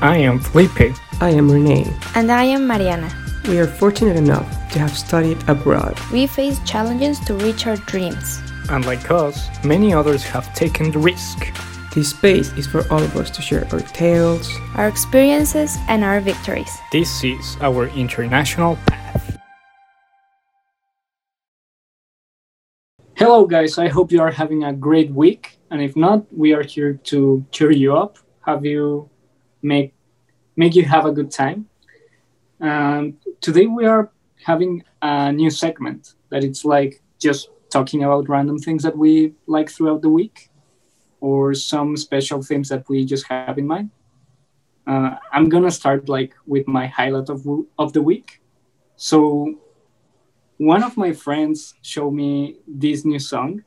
I am Felipe. I am Renee. And I am Mariana. We are fortunate enough to have studied abroad. We face challenges to reach our dreams. And like us, many others have taken the risk. This space is for all of us to share our tales, our experiences, and our victories. This is our international path. Hello, guys. I hope you are having a great week. And if not, we are here to cheer you up, have you make make you have a good time. Um, today we are having a new segment that it's like just talking about random things that we like throughout the week or some special things that we just have in mind. Uh, I'm gonna start like with my highlight of, of the week. So one of my friends showed me this new song.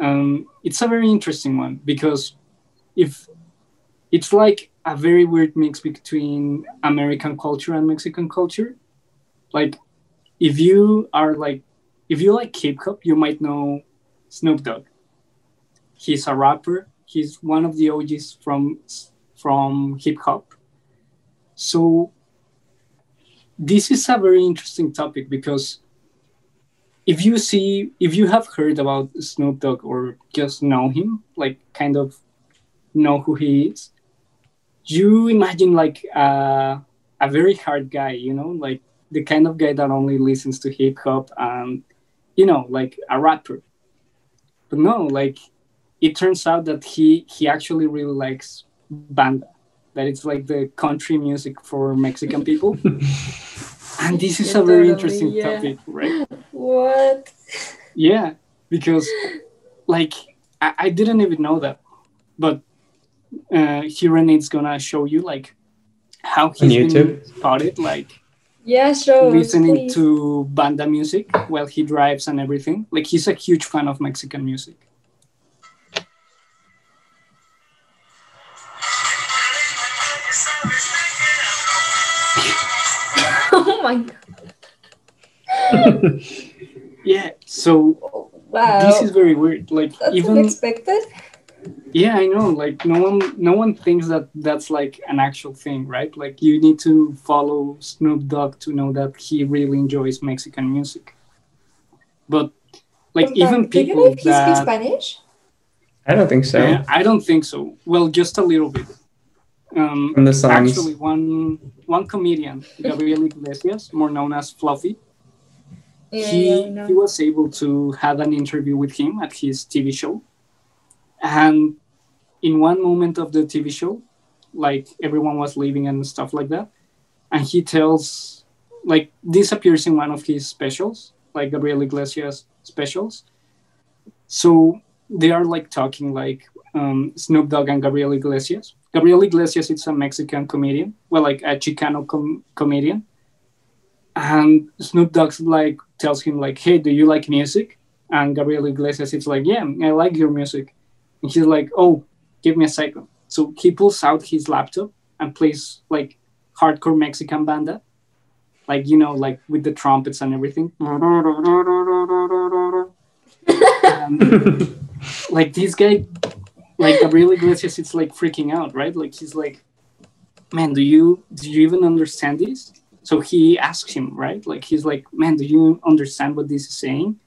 Um, it's a very interesting one because if it's like a very weird mix between American culture and Mexican culture. Like, if you are like, if you like hip hop, you might know Snoop Dogg. He's a rapper. He's one of the OGs from from hip hop. So this is a very interesting topic because if you see if you have heard about Snoop Dogg or just know him, like kind of know who he is, you imagine like uh, a very hard guy, you know, like the kind of guy that only listens to hip hop and, you know, like a rapper. But no, like it turns out that he he actually really likes banda, that it's like the country music for Mexican people. and this is yeah, a very interesting yeah. topic, right? What? Yeah, because like I, I didn't even know that, but uh, Hiran's gonna show you like how he's been spotted, like yeah, sure. Listening please. to banda music while he drives and everything. Like he's a huge fan of Mexican music. oh my god. yeah, so wow. this is very weird. Like That's even unexpected yeah i know like no one no one thinks that that's like an actual thing right? Like you need to follow snoop dogg to know that he really enjoys mexican music. But like but, even people do you know he that, speaks spanish? I don't think so. Yeah, i don't think so. Well just a little bit. Um From the songs. actually one one comedian gabriel iglesias more known as fluffy. Yeah, he yeah, he was able to have an interview with him at his tv show and in one moment of the TV show, like everyone was leaving and stuff like that, and he tells, like this appears in one of his specials, like Gabriel Iglesias specials. So they are like talking like um, Snoop Dogg and Gabriel Iglesias. Gabriel Iglesias is a Mexican comedian, well, like a Chicano com- comedian. And Snoop Dogg like tells him like, "Hey, do you like music?" And Gabriel Iglesias is like, "Yeah, I like your music." And he's like, "Oh, give me a second. So he pulls out his laptop and plays like hardcore Mexican banda, like you know, like with the trumpets and everything. like this guy, like Gabriel Iglesias, it's like freaking out, right? Like he's like, "Man, do you do you even understand this?" So he asks him, right? Like he's like, "Man, do you understand what this is saying?"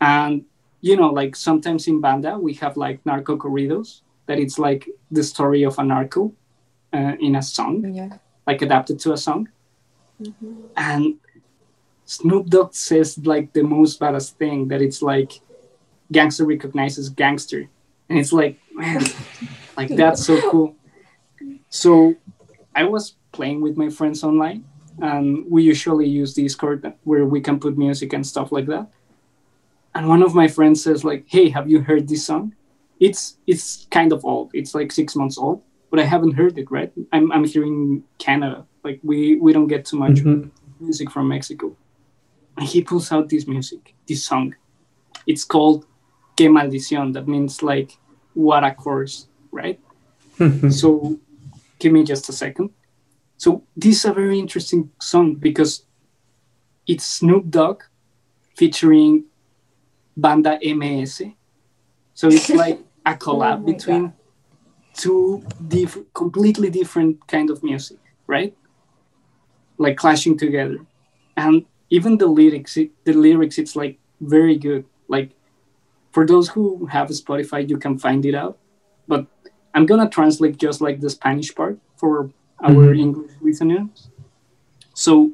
And you know, like sometimes in banda we have like narco corridos that it's like the story of a narco, uh, in a song, Yeah. like adapted to a song, Mhm. and Snoop Dogg says like the most badass thing that it's like gangster recognizes gangster, and it's like man, like that's so cool. So I was playing with my friends online, and we usually use Discord where we can put music and stuff like that. And one of my friends says like, "Hey, have you heard this song? It's it's kind of old. It's like six months old, but I haven't heard it. Right? I'm I'm here in Canada. Like we we don't get too much Mhm. music from Mexico. And he pulls out this music, this song. It's called Que Maldición. That means like what a curse, right? so give me just a second. So this is a very interesting song because it's Snoop Dogg featuring Banda MS. So it's like a collab Oh between two diff- completely different kind of music, right? Like clashing together. And even the lyrics, it, the lyrics, it's like very good. Like for those who have Spotify, you can find it out. But I'm gonna translate just like the Spanish part for our Mhm. English listeners. So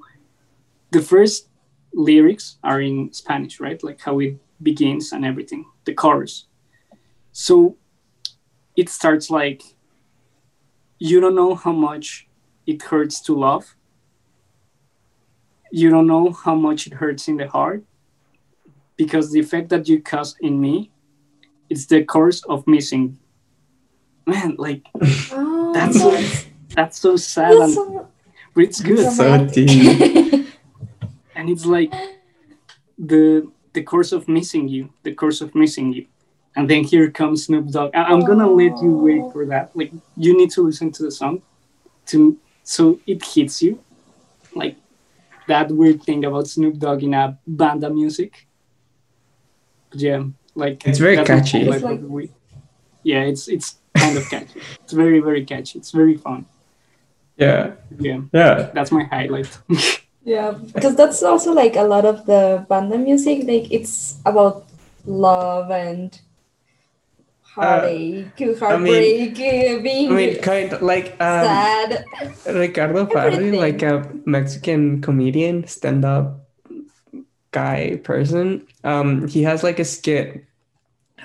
the first lyrics are in Spanish, right? Like how it begins and everything, the chorus. So it starts like, you don't know how much it hurts to love. You don't know how much it hurts in the heart because the effect that you cause in me, it's the curse of missing. Man, like Oh, That's so- that's- that's so sad that's and but it's good. So and it's like the the course of missing you the course of missing you. And then here comes snoop dogg. I- i'm gonna let you wait for that. Like you need to listen to the song to so it hits you. Like that weird thing about snoop dogg in a banda music. But yeah like It's very catchy. highlight It's like- of the week. yeah it's it's kind of catchy. It's very very catchy. It's very fun. Yeah, yeah. Yeah. that's my highlight Yeah, because that's also like a lot of the banda music. Like it's about love and heartache, heartbreak, uh, being I mean, kind of like um, sad. Ricardo O'Farrill, like a Mexican comedian, stand-up guy person. Um, he has like a skit,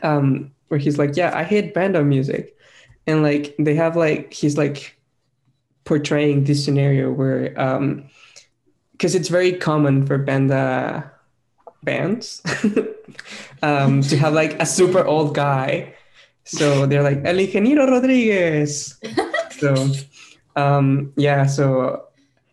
um, where he's like, "Yeah, I hate banda music," and like they have like he's like portraying this scenario where, um, because it's very common for banda bands, um, to have like a super old guy. So they're like El Ingeniero Rodriguez. So um yeah so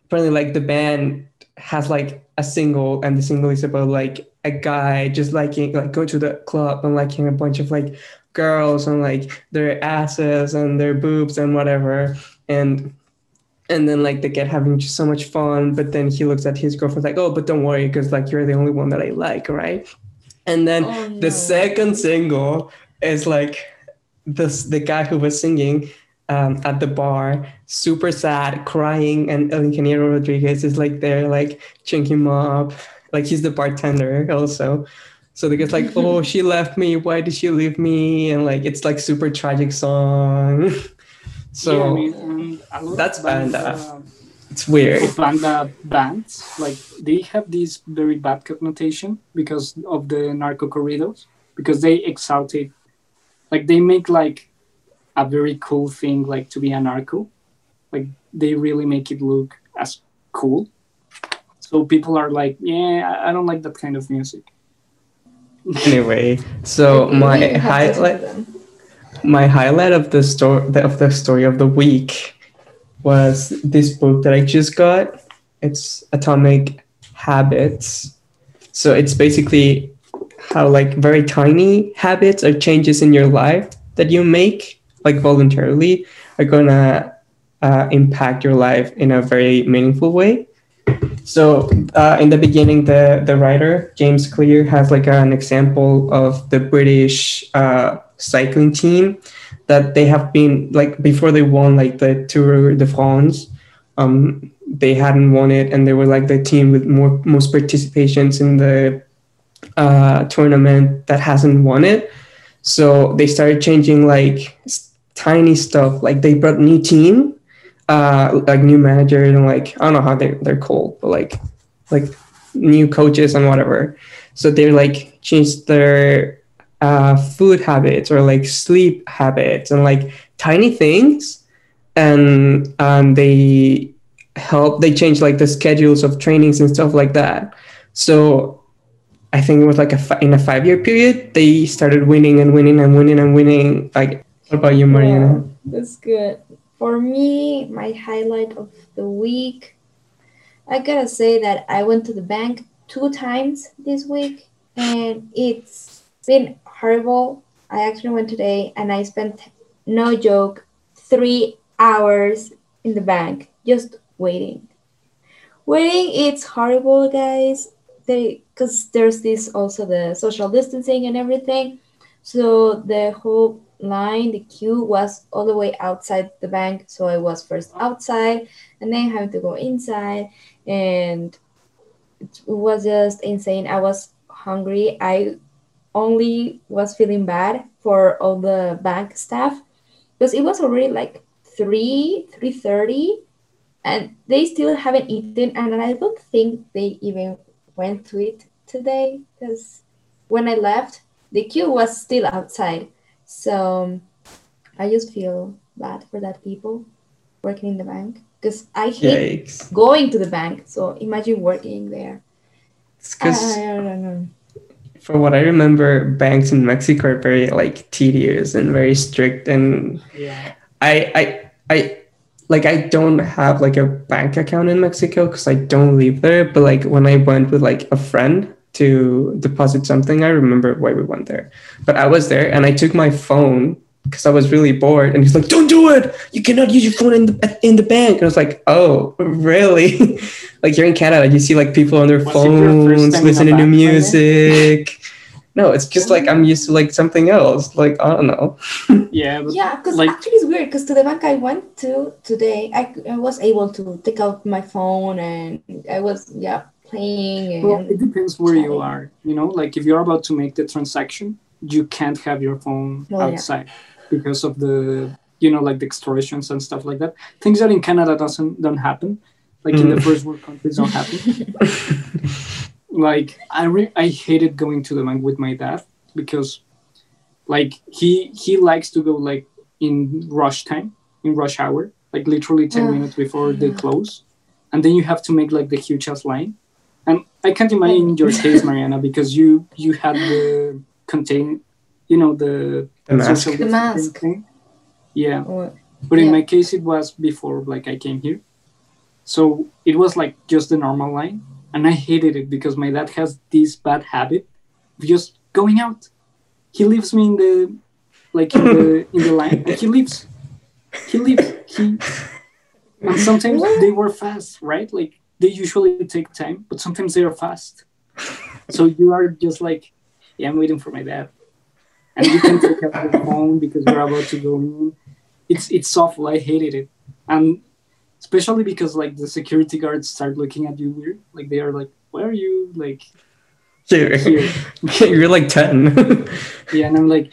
apparently like the band has like a single and the single is about like a guy just liking like going to the club and liking a bunch of like girls and like their asses and their boobs and whatever and and then like they get having just so much fun but then he looks at his girlfriend like oh but don't worry because like you're the only one that i like right and then Oh, the second single is like this the guy who was singing um, at the bar, super sad, crying, and El Ingeniero Rodriguez is like there, like cheering him up, like he's the bartender also. So the guy's like, "Oh, she left me. Why did she leave me?" And like it's like super tragic song. so Yeah, I mean, and a lot that's bands, banda. uh, it's weird. banda bands like they have this very bad connotation because of the narco corridos because they exalt it like they make like a very cool thing like to be a narco like they really make it look as cool so people are like yeah i I don't like that kind of music Anyway, so my you have highlight. My highlight of the story of the story of the week was this book that I just got. It's Atomic Habits. So it's basically how like very tiny habits or changes in your life that you make like voluntarily are gonna uh, impact your life in a very meaningful way. So uh, in the beginning, the the writer James Clear has like an example of the British uh, cycling team that they have been like before they won like the Tour de France. Um, they hadn't won it, and they were like the team with more most participations in the uh, tournament that hasn't won it. So they started changing like tiny stuff. Like they brought new team, uh like new managers and like I don't know how they they're called, but like like new coaches and whatever. So they like changed their uh food habits or like sleep habits and like tiny things and um they help they change like the schedules of trainings and stuff like that. So I think it was like a fi- in a five year period they started winning and winning and winning and winning. Like what about you, Mariana? Wow, that's good. For me, my highlight of the week, I gotta say that I went to the bank two times this week and it's been horrible. I actually went today and I spent, no joke, three hours in the bank just waiting. Waiting, it's horrible, guys. They, because there's this also the social distancing and everything. So the whole line, the queue was all the way outside the bank. So I was first outside and then having to go inside. And it was just insane. I was hungry. I only was feeling bad for all the bank staff because it was already like 3 3.30 and they still haven't eaten and i don't think they even went to it today because when i left the queue was still outside so um, I just feel bad for that people working in the bank because I hate Yikes. going to the bank. So imagine working there. I don't know. For what I remember, banks in Mexico are very like tedious and very strict and Yeah. I I I like I don't have like a bank account in Mexico because I don't live there. But like when I went with like a friend to deposit something, I remember why we went there. But I was there and I took my phone because I was really bored. And he's like, "Don't do it! You cannot use your phone in the in the bank." And I was like, "Oh, really?" like you're in Canada, you see like people on their Was it your first phones time in a listening to bank, music. No, it's just like I'm used to like something else. Like I don't know. Yeah, but Yeah, because like actually it's weird because to the bank I went to today, I, I was able to take out my phone and I was, yeah, playing. And, well, it depends where you are. You know, like if you're about to make the transaction, you can't have your phone oh, outside. yeah. Outside because of the you know like the extortions and stuff like that. Things that in Canada doesn't don't happen. Like in the Mm. first world countries don't happen. like I re- I hated going to the bank with my dad because like he he likes to go like in rush time in rush hour like literally 10 Ugh, minutes before they close and then you have to make like the huge ass line and i can't imagine your case mariana because you you had the contain you know the The mask. social The mask. yeah. Or- but in Yeah. my case it was before like i came here. So it was like just the normal line. And i hated it because my dad has this bad habit of just going out. He leaves me in the like in the in the line and he leaves. He leaves. He and sometimes they were fast right? Like they usually take time but sometimes they are fast. So you are just like yeah i'm waiting for my dad and you can take out your phone because we're about to go in. It's it's awful i hated it. And especially because like the security guards start looking at you weird. Like they are like where are you? Like You're, here. you're like 10. yeah and i'm like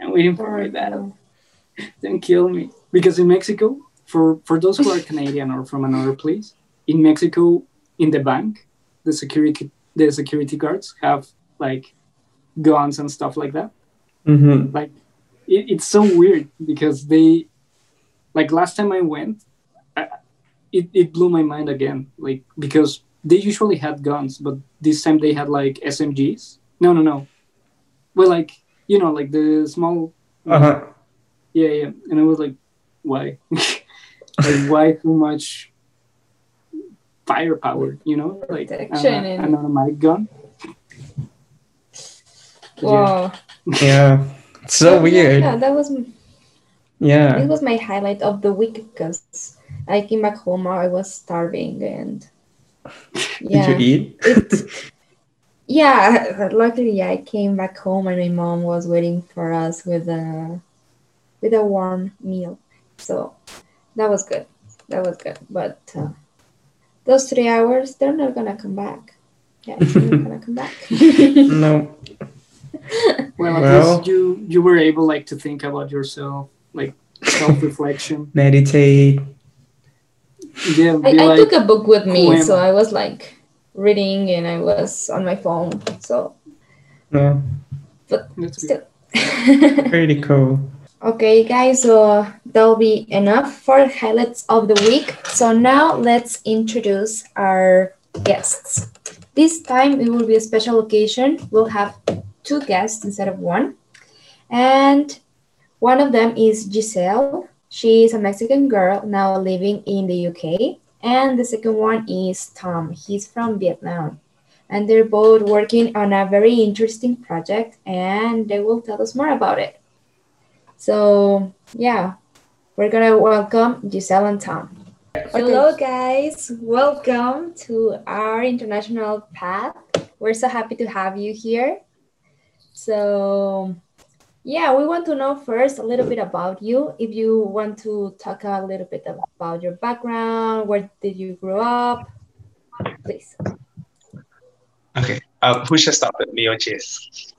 i'm waiting for my dad don't kill me. Because in mexico for for those who are canadian or from another place in mexico in the bank the security the security guards have like guns and stuff like that hmm like it, it's so weird because they like last time i went I, it, it blew my mind again like because they usually had guns but this time they had like smgs no no no. Well like you know like the small Uh-huh. yeah yeah. And i was like why? Like why too much firepower you know? Like an, Protection and- an automatic gun. yeah. Wow. Yeah. It's so weird. Yeah, that was Yeah. It was my highlight of the week because I came back home. I was starving and yeah, Did you eat? it, yeah. Luckily, I came back home and my mom was waiting for us with a with a warm meal. So that was good. That was good. But uh, those three hours, they're not gonna come back. Yeah, they're not gonna come back. No. well at Well- least you you were able like to think about yourself like self-reflection Meditate. Yeah, I, I like, took a book with me, poem. so I was like reading and I was on my phone. So, Yeah, but that's still. pretty cool. okay, guys, so that'll be enough for highlights of the week. So now let's introduce our guests. This time it will be a special occasion. We'll have two guests instead of one. And one of them is Giselle. She is a Mexican girl now living in the UK. And the second one is Tom. He's from Vietnam. And they're both working on a very interesting project and they will tell us more about it. So, yeah, we're gonna welcome Giselle and Tom. Hello, guys. Welcome to our international path. We're so happy to have you here. So, yeah, we want to know first a little bit about you. If you want to talk a little bit about your background, where did you grow up? Please. Okay. Uh, who should start with me or Jess?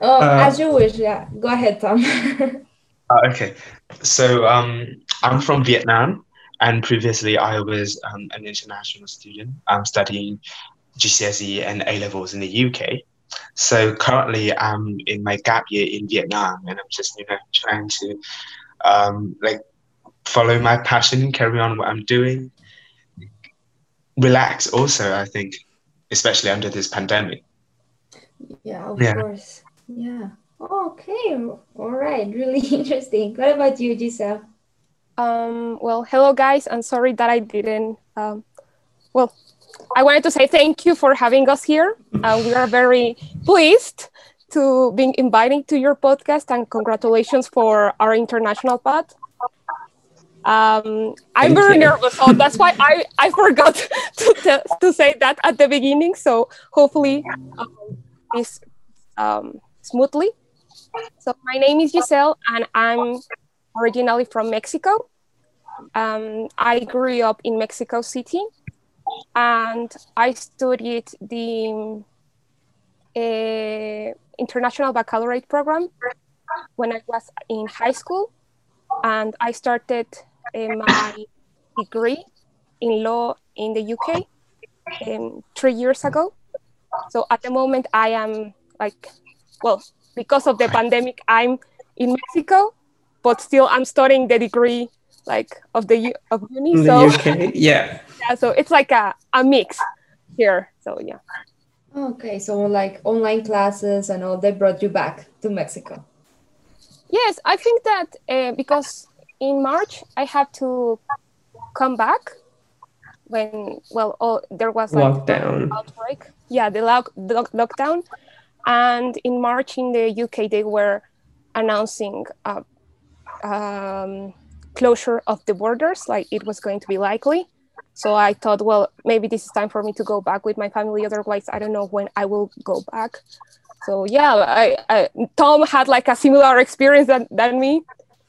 Oh, Uh, as you wish. Yeah, go ahead, Tom. Uh, okay. So um, I'm from Vietnam, and previously I was um, an international student. I'm studying GCSE and A levels in the UK. So currently I'm in my gap year in Vietnam, and I'm just you know trying to um, like follow my passion, and carry on what I'm doing, relax. Also, I think, especially under this pandemic. yeah, of Yeah. course. Yeah. Okay. All right. Really interesting. What about you, Giselle? Um, well, hello guys. I'm sorry that I didn't. Um, well, I wanted to say thank you for having us here. Uh, we are very pleased to be invited to your podcast and congratulations for our international path. Um, I'm Thank very you. nervous, so that's why I, I forgot to, to, to say that at the beginning. So hopefully um, this um, smoothly. So my name is Giselle, and I'm originally from Mexico. Um, I grew up in Mexico City, and I studied the uh, International Baccalaureate program when I was in high school, and I started uh, my degree in law in the UK um, three years ago. So at the moment, I am like, well, because of the pandemic, I'm in Mexico, but still I'm studying the degree like of the of uni. In the so UK, yeah. Yeah, so it's like a, a mix here. So yeah. Okay, so like online classes and all, they brought you back to Mexico. Yes, I think that uh, because in March I had to come back when well all, there was like Lockdown. outbreak. Yeah, the lock, the lock- lockdown, and in March in the UK they were announcing uh, um, closure of the borders, like it was going to be likely. So I thought, well, maybe this is time for me to go back with my family. Otherwise, I don't know when I will go back. So yeah, I, I, Tom had like a similar experience than, than me.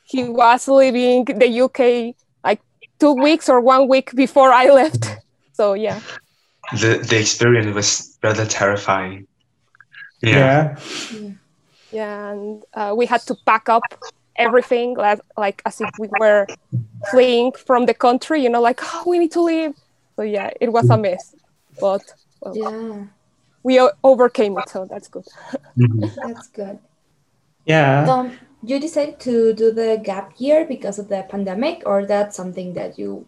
He was leaving the UK like two weeks or one week before I left. So yeah. The the experience was rather terrifying. Yeah. Yeah. yeah and uh, we had to pack up everything like, like as if we were fleeing from the country you know like oh we need to leave so yeah it was a mess but well, Yeah, we overcame it so that's good Mhm. that's good. Yeah. Um, you decided to do the gap year because of the pandemic, or that's something that you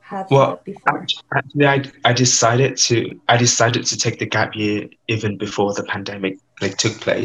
had Well, before? Actually, I, I decided to I decided to take the gap year even before the pandemic like took place.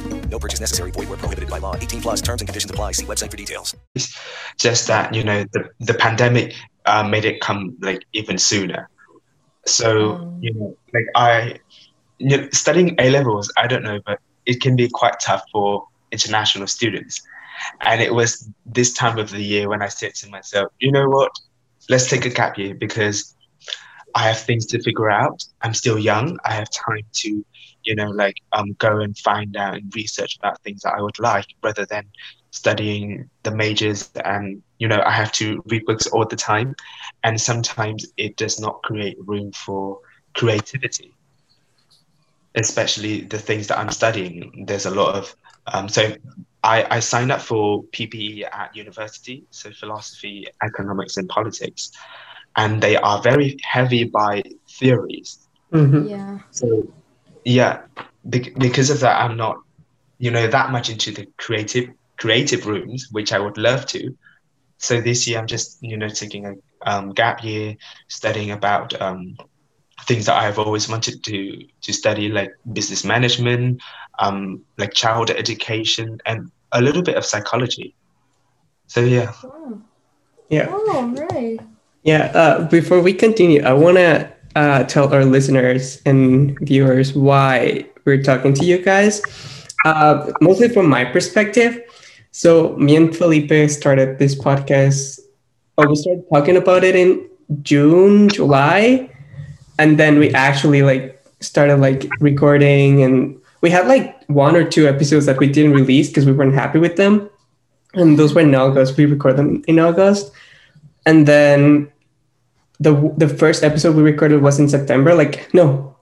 No purchase necessary. Void where prohibited by law. 18 plus terms and conditions apply. See website for details. just that you know the the pandemic uh, made it come like even sooner. So you know, like I, you know, studying A levels, I don't know, but it can be quite tough for international students. And it was this time of the year when I said to myself, you know what, let's take a gap year because I have things to figure out. I'm still young. I have time to, you know, like um, go and find out and research about things that I would like rather than studying the majors and you know I have to read books all the time and sometimes it does not create room for creativity especially the things that I'm studying there's a lot of um, so I, I signed up for PPE at university so philosophy economics and politics and they are very heavy by theories Mhm. Yeah. so yeah bec- because of that i'm not you know that much into the creative creative rooms which i would love to so this year i'm just you know taking a um, gap year studying about um, things that i've always wanted to to study like business management um, like child education and a little bit of psychology so yeah Wow. Yeah. Oh, right. Yeah. Uh, before we continue, I want to uh, tell our listeners and viewers why we're talking to you guys. Uh, mostly from my perspective. So, me and Felipe started this podcast. Oh, we started talking about it in June, July, and then we actually like started like recording, and we had like one or two episodes that we didn't release because we weren't happy with them, and those were in August. We record them in August and then the the first episode we recorded was in September. Like no,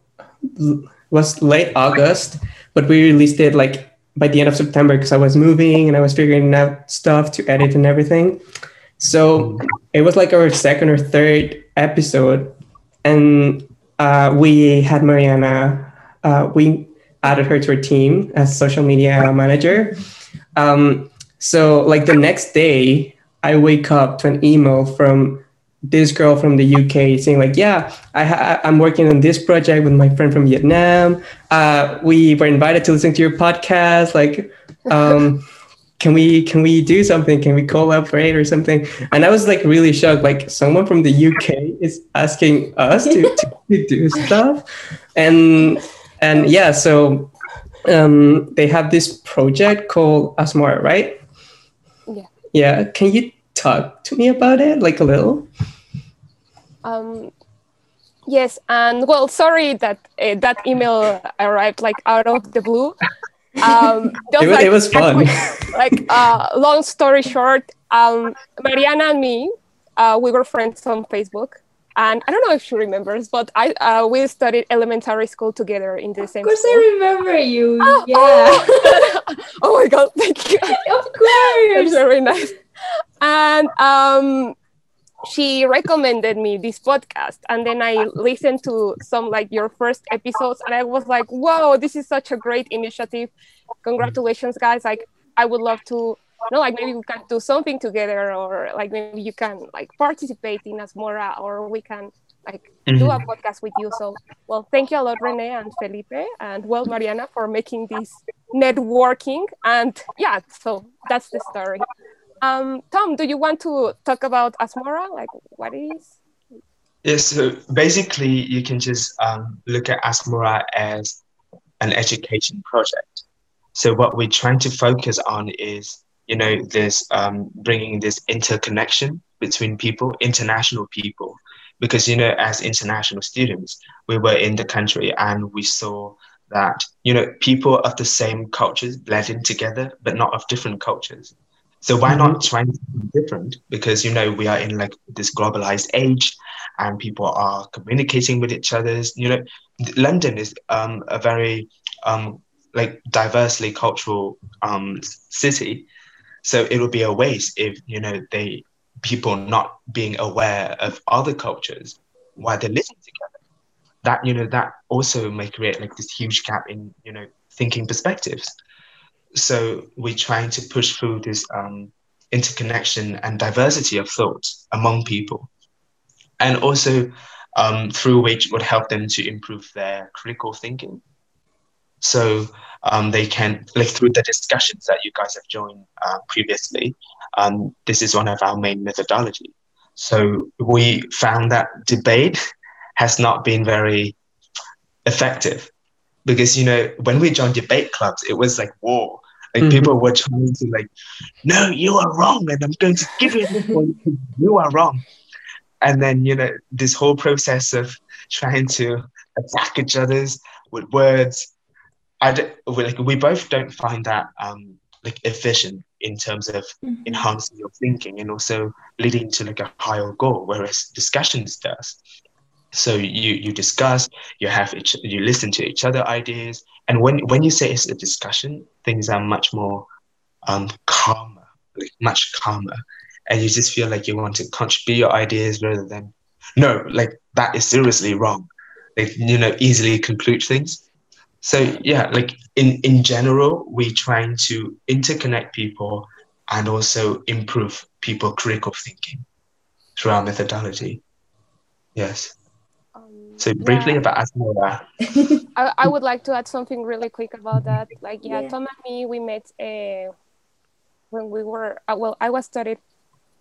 was late August, but we released it like by the end of September because I was moving and I was figuring out stuff to edit and everything. So it was like our second or third episode, and uh, we had Mariana. Uh, we added her to our team as social media manager. Um, so like the next day, I wake up to an email from this girl from the UK saying like, yeah, I ha- I'm working on this project with my friend from Vietnam. Uh, we were invited to listen to your podcast. Like, um, can we can we do something? Can we collaborate or something? And I was like really shocked. Like someone from the UK is asking us to, to, to do stuff, and and yeah, so um, they have this project called Asmora, right? Yeah. Yeah. Can you talk to me about it, like a little? Um, yes, and well, sorry that uh, that email arrived like out of the blue. Um, just, It wa- like, it was fun. quick- like, uh, long story short, um, Mariana and me, uh, we were friends on Facebook, and I don't know if she remembers, but I uh, we studied elementary school together in the same. Of course, school. I remember you. Oh, yeah. oh. oh my god! Thank you. of That's course. very nice. And um, she recommended me this podcast, and then I listened to some like your first episodes, and I was like, whoa this is such a great initiative! Congratulations, guys! Like, I would love to." You know, like maybe we can do something together, or like maybe you can like participate in Asmora, or we can like do a podcast with you. So, well, thank you a lot, Rene and Felipe, and well, Mariana, for making this networking. And yeah, so that's the story. Um, Tom, do you want to talk about Asmora? Like, what is? Yes, so basically, you can just um, look at Asmora as an education project. So what we're trying to focus on is, you know, this um, bringing this interconnection between people, international people, because you know, as international students, we were in the country and we saw that you know people of the same cultures blending together, but not of different cultures. So why not try to be different? Because you know we are in like this globalized age, and people are communicating with each other. You know, London is um, a very um, like diversely cultural um, city, so it would be a waste if you know they people not being aware of other cultures while they're living together. That you know that also may create like this huge gap in you know thinking perspectives so we're trying to push through this um, interconnection and diversity of thought among people. And also um, through which would help them to improve their critical thinking. So um, they can like through the discussions that you guys have joined uh, previously um, this is one of our main methodology. So we found that debate has not been very effective because you know when we joined debate clubs it was like war like mm-hmm. people were trying to like no you are wrong and i'm going to give you this point you are wrong and then you know this whole process of trying to attack each other's with words i d- like we both don't find that um like efficient in terms of mm-hmm. enhancing your thinking and also leading to like a higher goal whereas discussions does so you you discuss you have each you listen to each other ideas. And when when you say it's a discussion things are much more um calmer like much calmer. And you just feel like you want to contribute your ideas rather than no like that is seriously wrong. Like you know easily conclude things. So yeah like in in general we're trying to interconnect people and also improve people critical thinking through our methodology. Yes so briefly yeah. about Asmora. I, I would like to add something really quick about that. Like, yeah, Yeah. Tom and me, we met uh, when we were, uh, well, I was studied,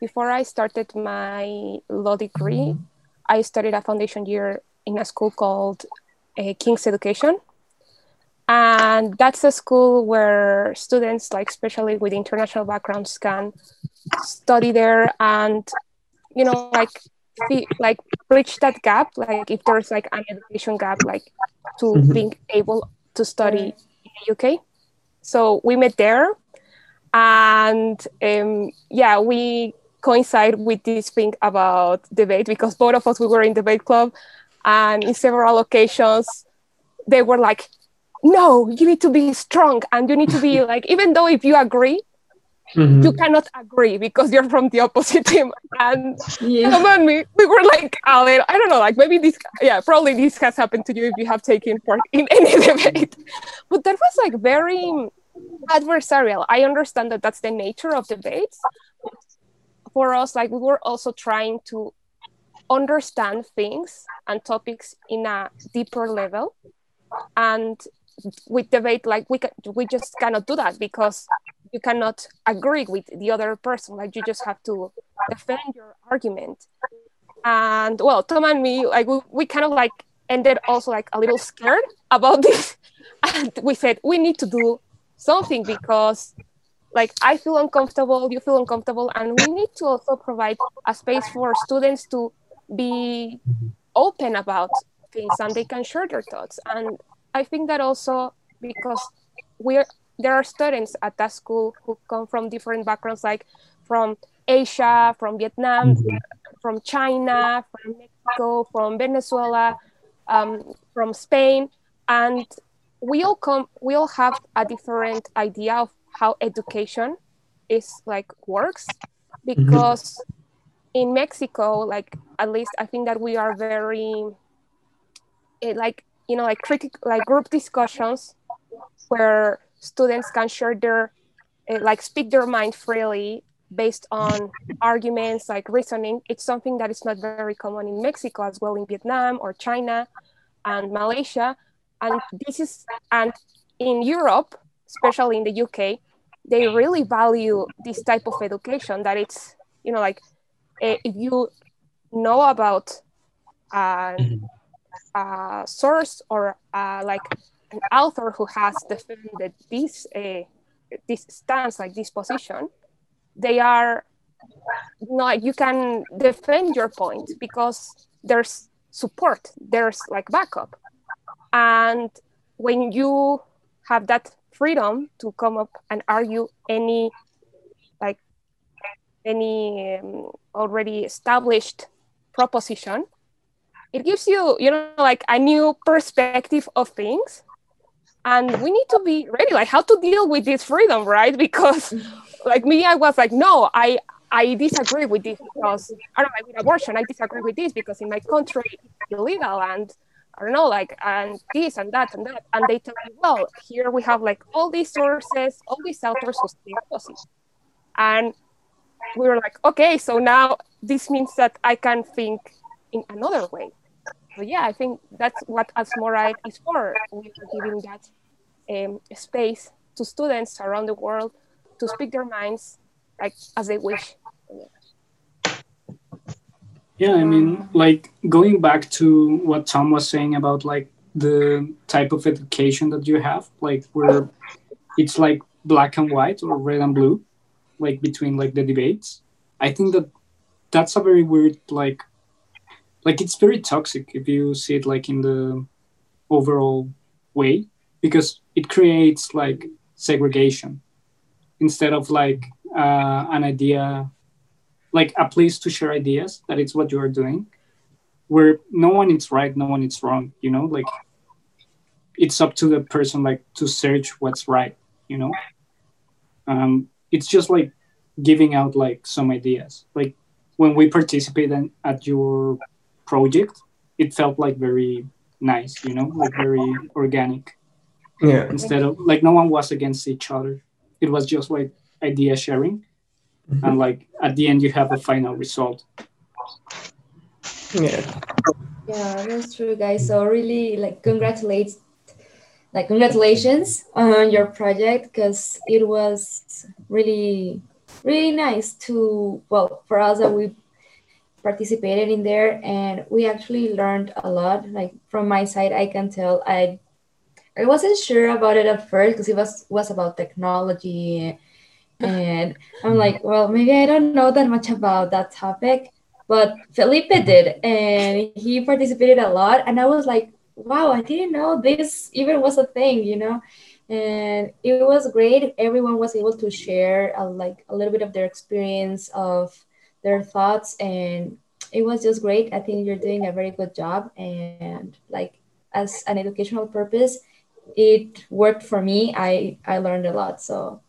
before I started my law degree, I studied a foundation year in a school called uh, King's Education. And that's a school where students, like especially with international backgrounds, can study there and, you know, like see, like bridge that gap like if there's like an education gap like to Mhm. being able to study in the uk so we met there and um, yeah we coincide with this thing about debate because both of us we were in debate club and in several occasions they were like no you need to be strong and you need to be like even though if you agree Mhm. you cannot agree because you're from the opposite team and Yeah. Tom and me, we were like a I don't know, like maybe this, yeah, probably this has happened to you if you have taken part in any debate. But that was like very adversarial. I understand that that's the nature of debates. For us, like we were also trying to understand things and topics in a deeper level. And with debate, like we can, we just cannot do that because you cannot agree with the other person. Like you just have to defend your argument. And well, Tom and me, like we, we kind of like ended also like a little scared about this. And we said we need to do something because like I feel uncomfortable, you feel uncomfortable, and we need to also provide a space for students to be open about things and they can share their thoughts. And I think that also because we're there are students at that school who come from different backgrounds, like from Asia, from Vietnam, from China, from Mexico, from Venezuela, um, from Spain, and we all come. We all have a different idea of how education is like works, because in Mexico, like at least I think that we are very, eh, like you know, like critic, like group discussions, where students can share their uh, like speak their mind freely based on arguments like reasoning. It's something that is not very common in mexico as well in vietnam or china and malaysia. And this is and in europe especially in the uk they really value this type of education that it's you know like uh, if you know about uh, a source or uh, like an author who has defended this uh, this stance like this position they are not you can defend your point because there's support there's like backup and when you have that freedom to come up and argue any like any um, already established proposition, it gives you, you know, like a new perspective of things. And we need to be ready, like how to deal with this freedom, right? Because like me, I was like, no, I I disagree with this because I don't know, with abortion, I disagree with this because in my country it's illegal and I don't know, like and this and that and that. And they tell me, well, here we have like all these sources, all these authors who. And we were like, okay, so now this means that I can think in another way. So yeah, I think that's what Asmorite is for. We are giving that um, space to students around the world to speak their minds like as they wish. Yeah, I mean, like going back to what Tom was saying about like the type of education that you have, like where it's like black and white or red and blue, like between like the debates. I think that that's a very weird like like it's very toxic if you see it like in the overall way because it creates like segregation. Instead of like uh, an idea like a place to share ideas that it's what you are doing where no one is right no one is wrong you know? Like it's up to the person like to search what's right you know? Um, it's just like giving out like some ideas. Like when we participated at your project it felt like very nice you know like very organic Yeah. instead of like no one was against each other it was just like idea sharing mm-hmm. and like at the end you have a final result Yeah. Yeah, that's true, guys. So really, like, congratulate, like, congratulations on your project because it was really, really nice to, well, for us that we participated in there and we actually learned a lot. Like from my side, I can tell I, I wasn't sure about it at first because it was was about technology, and I'm like, well, maybe I don't know that much about that topic but Felipe did, and he participated a lot. And I was like, wow, I didn't know this even was a thing, you know. And it was great. Everyone was able to share a, like a little bit of their experience of their thoughts, and it was just great. I think you're doing a very good job, and like as an educational purpose, it worked for me. I I learned a lot. So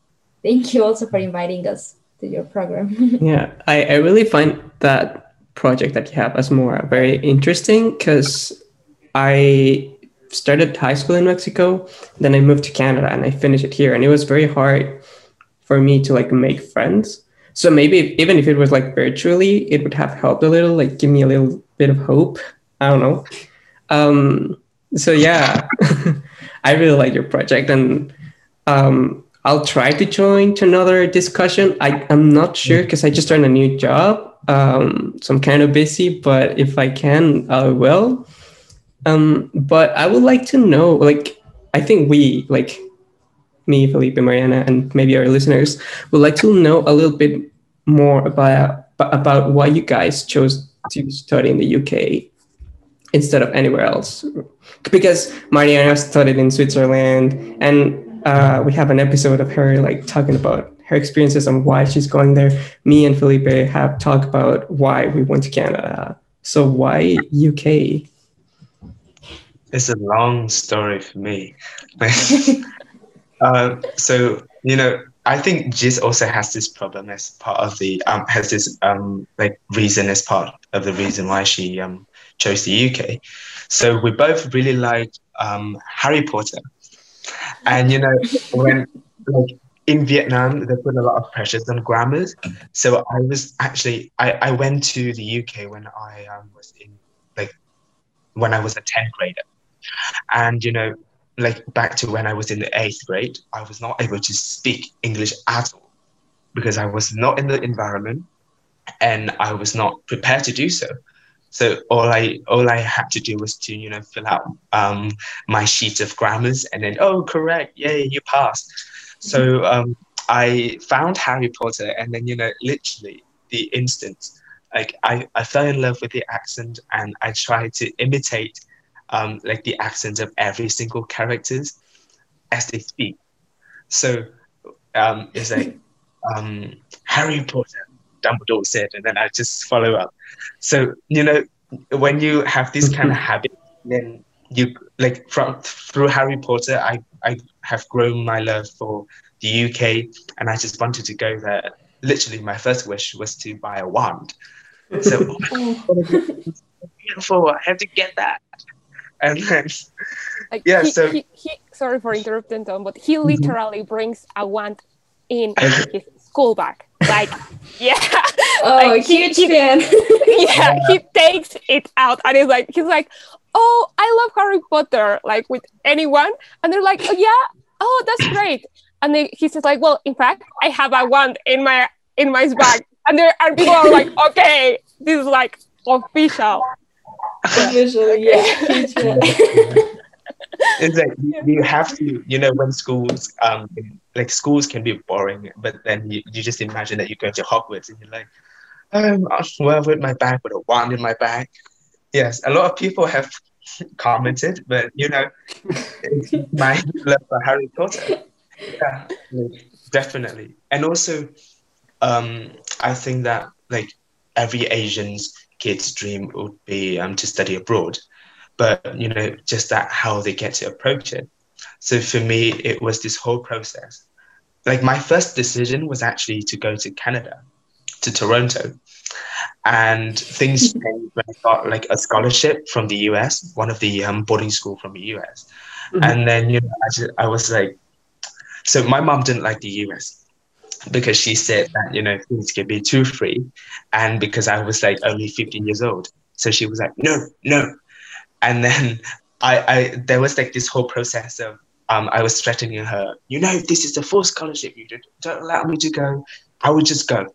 thank you also for inviting us to your program. Yeah, I, I really find that project that you have Asmora very interesting because I started high school in Mexico, then I moved to Canada and I finished it here, and it was very hard for me to like make friends. So maybe even if it was like virtually, it would have helped a little, like give me a little bit of hope. I don't know. Um, so yeah, I really like your project, and um, I'll try to join to another discussion. I, I'm not sure because I just started a new job. Um, so I'm kind of busy, but if I can, I will. Um, but I would like to know, like, I think we, like me, Felipe, Mariana, and maybe our listeners, would like to know a little bit more about about why you guys chose to study in the UK instead of anywhere else. Because Mariana studied in Switzerland, and uh, we have an episode of her like talking about her experiences and why she's going there. Me and Felipe have talked about why we went to Canada. So why UK? It's a long story for me. um, so you know, I think Jis also has this problem as part of the um, has this um, like reason as part of the reason why she um, chose the UK. So we both really liked um, Harry Potter, and you know when like in Vietnam they put a lot of pressures on grammars. So I was actually I, I went to the UK when I um, was in like when I was a tenth grader, and you know like back to when I was in the eighth grade, I was not able to speak English at all because I was not in the environment and I was not prepared to do so. So all I all I had to do was to you know fill out um, my sheet of grammars and then oh correct yay you passed. So um, I found Harry Potter and then you know literally the instant like I, I fell in love with the accent and I tried to imitate um, like the accents of every single characters as they speak. So um, it's like um, Harry Potter, Dumbledore said, and then I just follow up. So you know, when you have this kind of habit, then you like from through Harry Potter, I I have grown my love for the UK, and I just wanted to go there. Literally, my first wish was to buy a wand. So oh beautiful! I have to get that. And then, Like yeah, he, so he, he, sorry for interrupting Tom, but he mm-hmm. literally brings a wand in his school bag. Like, yeah, Oh, Like, huge he- fan. yeah, he takes it out and he's like, he's like, oh, I love Harry Potter, like with anyone, and they're like, oh yeah, oh that's great, and then he says like, well, in fact, I have a wand in my in my bag, and there and people are like, okay, this is like official. Visually, yeah, huge it's like you- you have to, you know, when schools, um, like schools can be boring, but then you, you just imagine that you're going to Hogwarts and you're like, um, well, with my bag, with a wand in my bag. Yes, a lot of people have commented, but you know, it's my love for Harry Potter. Yeah, definitely. And also, um, I think that like every Asian's kid's dream would be um, to study abroad. But you know just that how they get to approach it. So for me it was this whole process. Like my first decision was actually to go to canada to toronto. And things changed when i got like a scholarship from the us one of the um, boarding school from the us Mhm. and then you know I, just, I was like so my mom didn't like the us because she said that you know things can be too free and because i was like only 15 years old so she was like no no and then I, I there was like this whole process of um, I was threatening her. You know, this is the full scholarship. You don't, don't allow me to go. I would just go.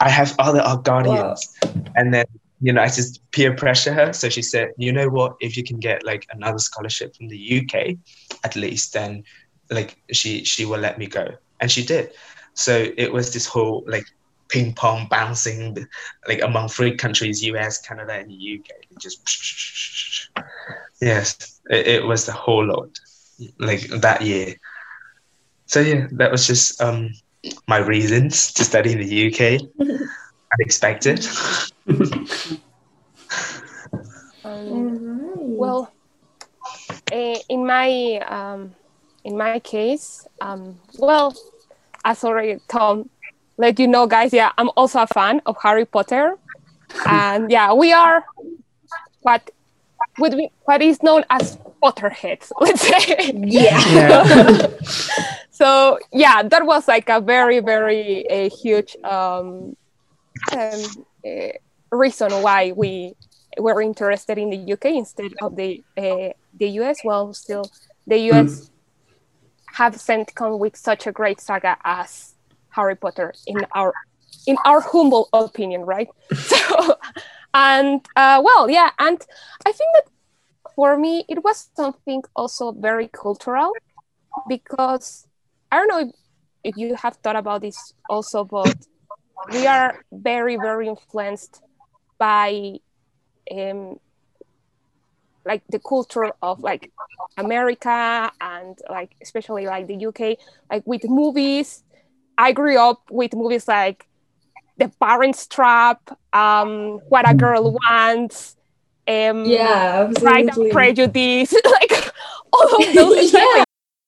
I have other guardians, and then you know I just peer pressure her. So she said, you know what? If you can get like another scholarship from the UK, at least, then like she she will let me go, and she did. So it was this whole like ping pong bouncing like among three countries US Canada and the UK it just yes it, it was the whole lot like that year. So yeah that was just um my reasons to study in the UK unexpected. Um, Well, eh, in my um, in my case, um, well, as already Tom let you know, guys. Yeah, I'm also a fan of Harry Potter, and yeah, we are what would be what is known as Potterheads. Let's say. yeah. so yeah, that was like a very very a huge um, um, eh, reason why we were interested in the UK instead of the uh, the US. Well, still the US have sent come with such a great saga as Harry Potter in our in our humble opinion, right? So, and uh, well, yeah, and I think that for me it was something also very cultural because I don't know if, if you have thought about this also, but we are very very influenced by um, like the culture of like America and like especially like the UK, like with movies. I grew up with movies like The Parents Trap, um, What a Girl Wants, um, Yeah, Pride and Prejudice, like all of those. Yeah.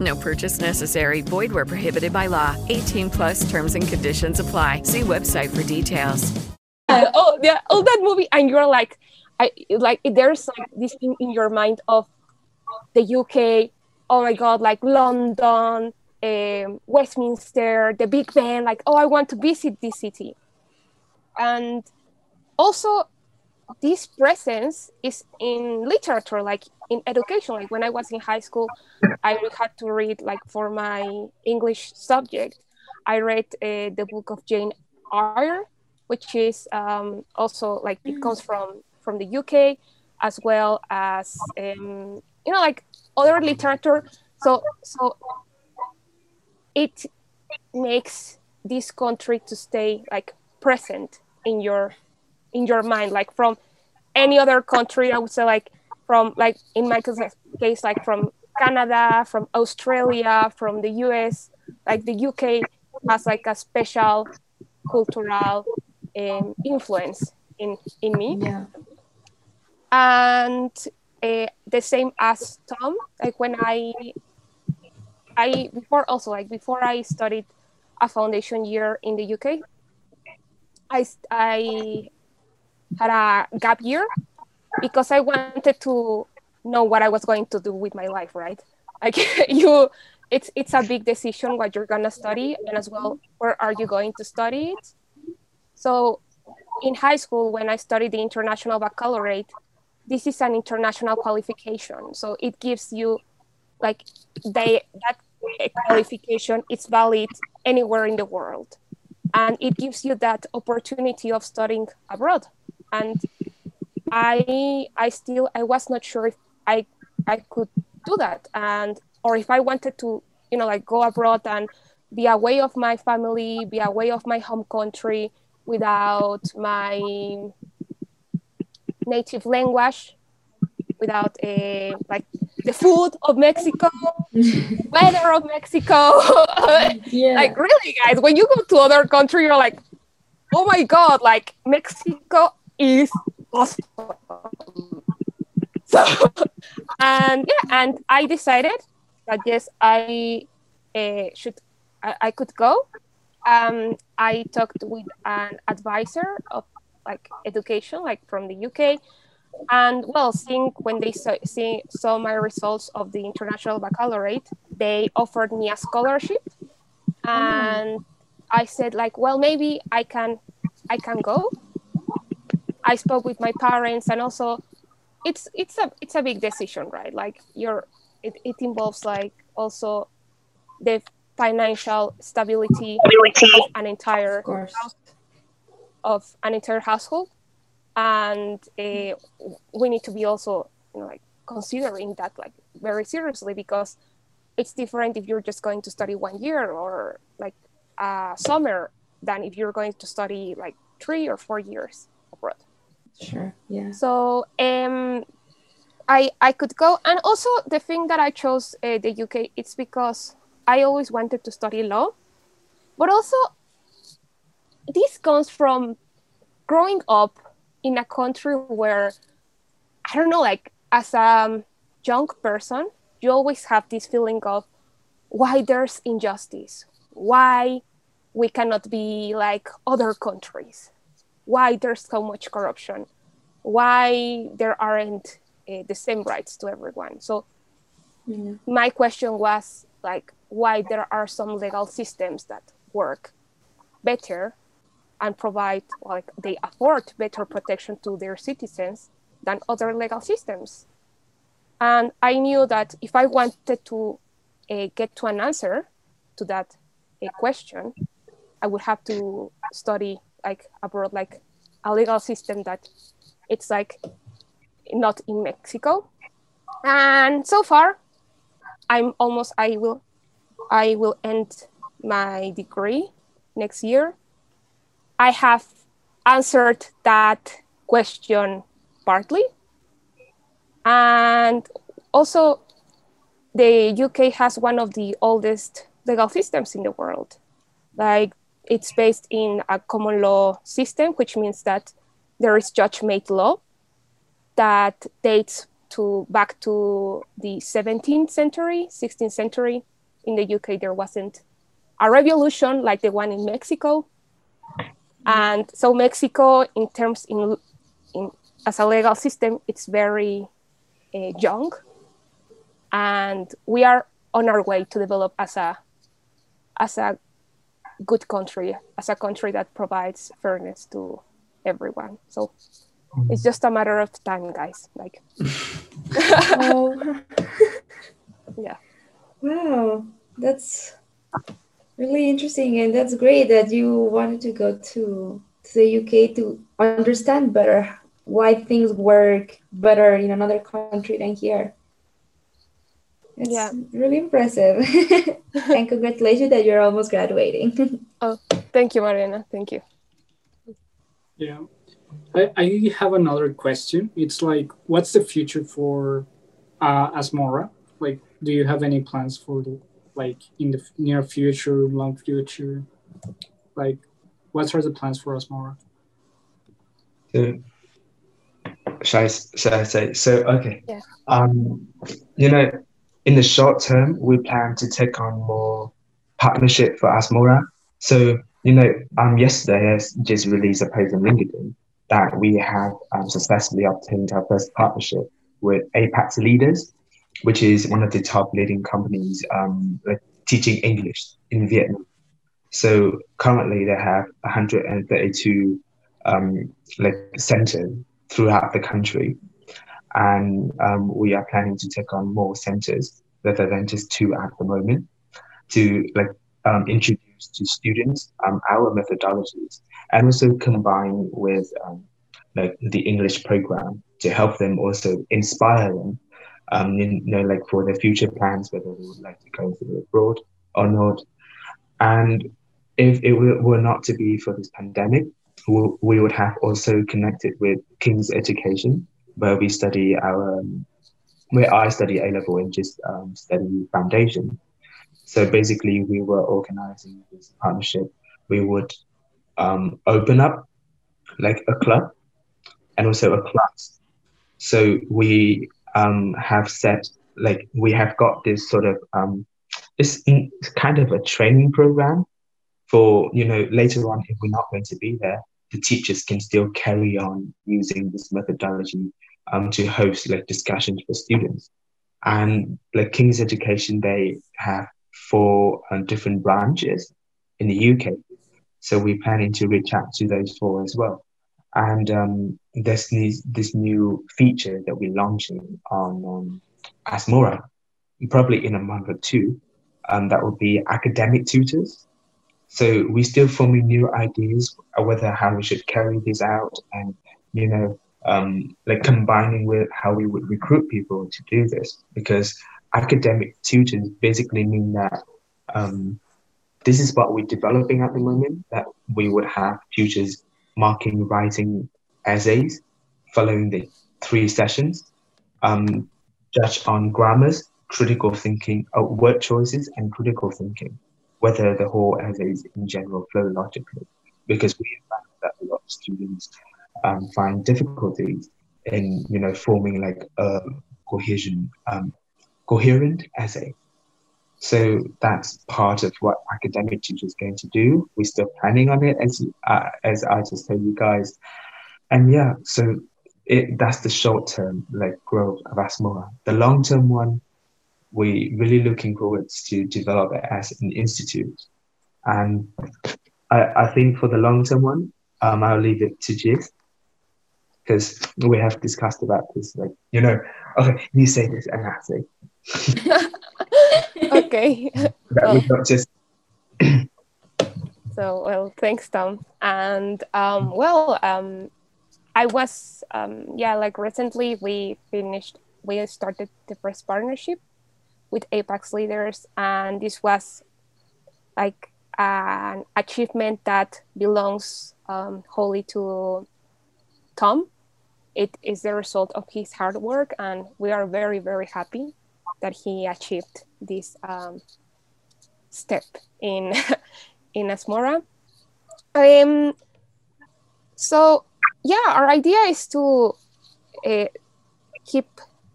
No purchase necessary. Void where prohibited by law. 18 plus terms and conditions apply. See website for details. oh yeah, all that movie, and you're like, I like there's like this thing in your mind of the UK. Oh my God, like London, um, Westminster, the Big Ben. Like, oh, I want to visit this city, and also this presence is in literature, like in education. Like when I was in high school, I had to read like for my English subject. I read uh, the book of Jane Eyre, which is um, also like it comes from from the UK, as well as um, you know like other literature. So so it makes this country to stay like present in your in your mind like from any other country i would say like from like in my case like from canada from australia from the us like the uk has like a special cultural um, influence in in me Yeah. and uh, the same as tom like when i i before also like before i studied a foundation year in the uk i i had a gap year because I wanted to know what I was going to do with my life, right? Like you it's it's a big decision what you're gonna study and as well where are you going to study it. So in high school when I studied the international baccalaureate, this is an international qualification. So it gives you like they that qualification is valid anywhere in the world. And it gives you that opportunity of studying abroad and i i still i was not sure if i i could do that and or if i wanted to you know like go abroad and be away of my family be away of my home country without my native language without a like the food of mexico weather of mexico Yeah. like really guys when you go to other country you're like oh my god like mexico is awesome. So and yeah and i decided that yes i uh, should I, I could go. Um i talked with an advisor of like education like from the uk and well seeing when they saw, see, saw my results of the international baccalaureate they offered me a scholarship. And i said like well maybe i can i can go i spoke with my parents and also it's it's a it's a big decision right? Like you're it, it involves like also the financial stability of an entire Of course. of an entire household. And uh, we need to be also you know like considering that like very seriously because it's different if you're just going to study one year or like a summer than if you're going to study like three or four years. abroad Sure. Yeah. so um i i could go and also the thing that i chose uh, the uk it's because i always wanted to study law but also this comes from growing up in a country where i don't know like as a young person you always have this feeling of why there's injustice why we cannot be like other countries why there's so much corruption why there aren't uh, the same rights to everyone so Yeah. my question was like why there are some legal systems that work better and provide like they afford better protection to their citizens than other legal systems and i knew that if i wanted to uh, get to an answer to that uh, question i would have to study like abroad like a legal system that it's like not in mexico. And so far i'm almost i will i will end my degree next year. I have answered that question partly. And also, the UK has one of the oldest legal systems in the world. Like it's based in a common law system, which means that there is judge-made law that dates to back to the 17th century, 16th century. In the UK, there wasn't a revolution like the one in Mexico. And so Mexico, in terms in, in as a legal system, it's very uh, young, and we are on our way to develop as a as a good country, as a country that provides fairness to everyone. So mm. it's just a matter of time, guys. Like, oh, yeah. wow, that's really interesting, and that's great that you wanted to go to to the UK to understand better why things work better in another country than here. It's Yeah. really impressive. and congratulations that you're almost graduating. Oh, thank you, Mariana. Thank you. Yeah. I, I have another question. It's like, what's the future for uh, Asmora? Like, do you have any plans for the, like, in the near future, long future? Like, what are the plans for Asmora? So, shall I, shall I say? So, okay. Yeah. Um, you know, in the short term, we plan to take on more partnership for Asmora. So, you know, um, yesterday I just released a post on LinkedIn that we have um, successfully obtained our first partnership with Apax Leaders, which is one of the top leading companies um, teaching English in Vietnam. So currently they have 132 um, like centers throughout the country, and um, we are planning to take on more centers rather than just two at the moment to like um, introduce to students um, our methodologies and also combine with um, like the English program to help them also inspire them, um, you know, like for their future plans, whether they would like to go to abroad or not. And if it were not to be for this pandemic, we would have also connected with King's Education, where we study our, um, where I study A level and just um, study foundation. So basically, we were organizing this partnership. We would um, open up like a club and also a class. So we um, have set like we have got this sort of um, in- kind of a training program for you know later on if we're not going to be there, the teachers can still carry on using this methodology um, to host like discussions for students. And like King's Education, they have four uh, different branches in the UK. So we're planning to reach out to those four as well. And um, there's this, this new feature that we're launching on um, Asmora, probably in a month or two. Um, that will be academic tutors. So we're still forming new ideas of whether how we should carry this out and, you know, um, like combining with how we would recruit people to do this because academic tutors basically mean that um, this is what we're developing at the moment that we would have tutors marking writing essays following the three sessions um, judge on grammars critical thinking uh, word choices and critical thinking whether the whole essays in general flow logically because we found that a lot of students um, find difficulties in you know forming like a cohesion um, coherent essay. So that's part of what academic teacher is going to do. We're still planning on it as uh, as i just told you guys. And yeah so it that's the short term like growth of asmora the long term one we're really looking forward to develop it as an institute. And i, I think for the long term one um, i'll leave it to Jis because we have discussed about this. Like, you know, okay, you say this and I say. okay. That we not just. So well, thanks, Tom. And um, well, um, I was um, yeah, like recently we finished, we started the first partnership with Apax Leaders, and this was like an achievement that belongs um, wholly to Tom it is the result of his hard work, and we are very, very happy that he achieved this um, step in in Asmora. Um, so yeah, our idea is to uh, keep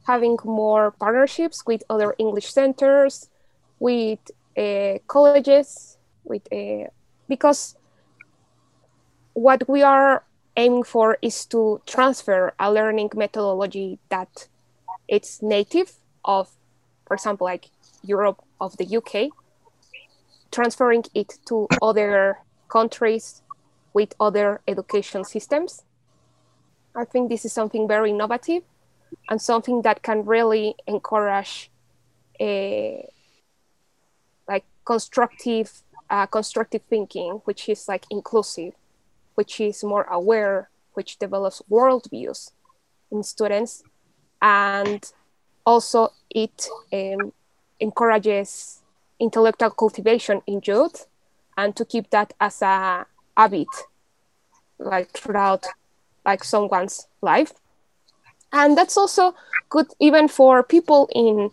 having more partnerships with other English centers, with uh, colleges, with uh, because what we are aiming for is to transfer a learning methodology that it's native of, for example, like Europe of the UK, transferring it to other countries with other education systems. I think this is something very innovative and something that can really encourage a like constructive uh, constructive thinking, which is like inclusive, which is more aware, which develops worldviews in students, and also it um, encourages intellectual cultivation in youth, and to keep that as a habit, like throughout like someone's life. And that's also good even for people in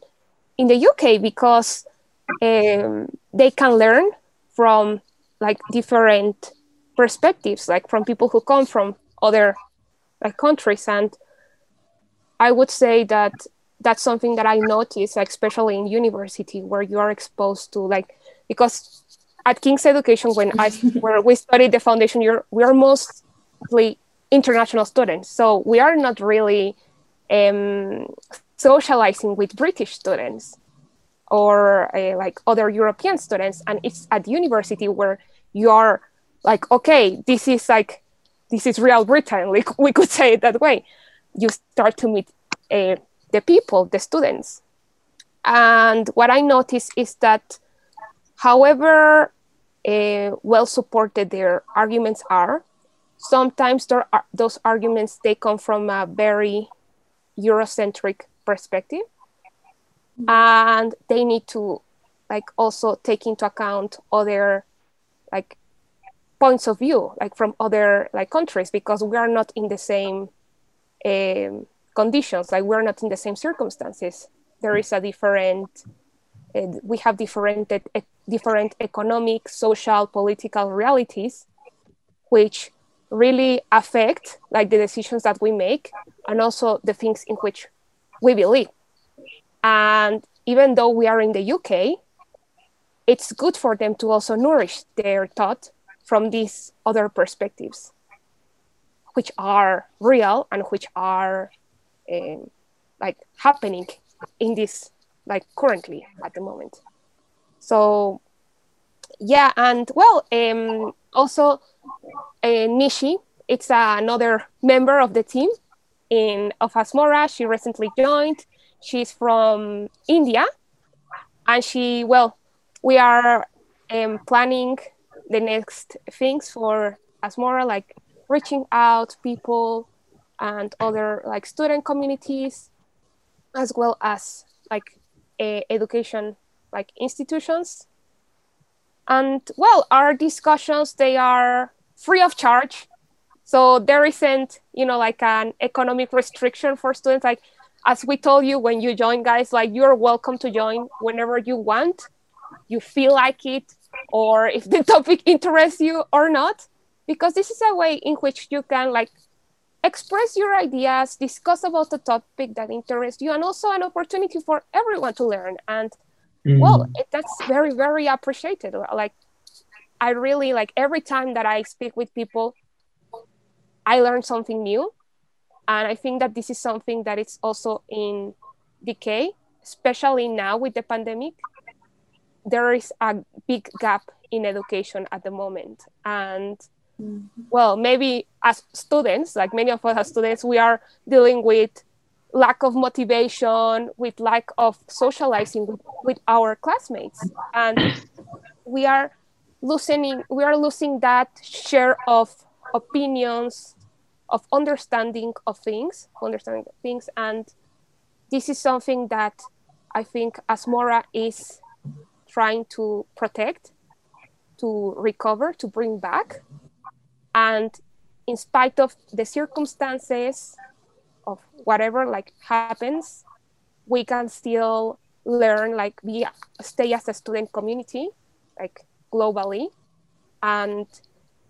in the UK because um, they can learn from like different perspectives, like from people who come from other like countries. And I would say that that's something that I notice, like especially in university, where you are exposed to like because at King's Education, when I where we studied the foundation year, we are mostly international students, so we are not really um, socializing with British students or uh, like other European students. And it's at university where you are like, okay, this is like, this is real Britain. Like we could say it that way. You start to meet uh, the people, the students. And what I notice is that, however uh, well supported their arguments are, sometimes are, those arguments they come from a very Eurocentric perspective. And they need to like also take into account other like points of view, like from other like countries, because we are not in the same um, conditions, like we're not in the same circumstances. There is a different, uh, we have different, uh, different economic, social, political realities, which really affect like the decisions that we make and also the things in which we believe and even though we are in the uk it's good for them to also nourish their thought from these other perspectives which are real and which are um, like happening in this like currently at the moment so yeah and well um also uh, Nishi, it's uh, another member of the team in of Asmora. She recently joined. She's from India, and she well, we are um, planning the next things for Asmora, like reaching out people and other like student communities, as well as like education like institutions. And well our discussions they are free of charge. So there isn't you know like an economic restriction for students. Like as we told you when you join guys like you're welcome to join whenever you want. You feel like it or if the topic interests you or not because this is a way in which you can like express your ideas discuss about the topic that interests you and also an opportunity for everyone to learn. And mm. well it, that's very very appreciated. Like i really like every time that i speak with people i learn something new. And i think that this is something that is also in decay especially now with the pandemic there is a big gap in education at the moment and mm-hmm. well maybe as students like many of us as students we are dealing with lack of motivation, with lack of socializing with, with our classmates. And we are losing we are losing that share of opinions, of understanding of things, understanding of things. And this is something that I think Asmora is trying to protect, to recover, to bring back. And in spite of the circumstances of whatever like happens, we can still learn, like be stay as a student community, like globally, and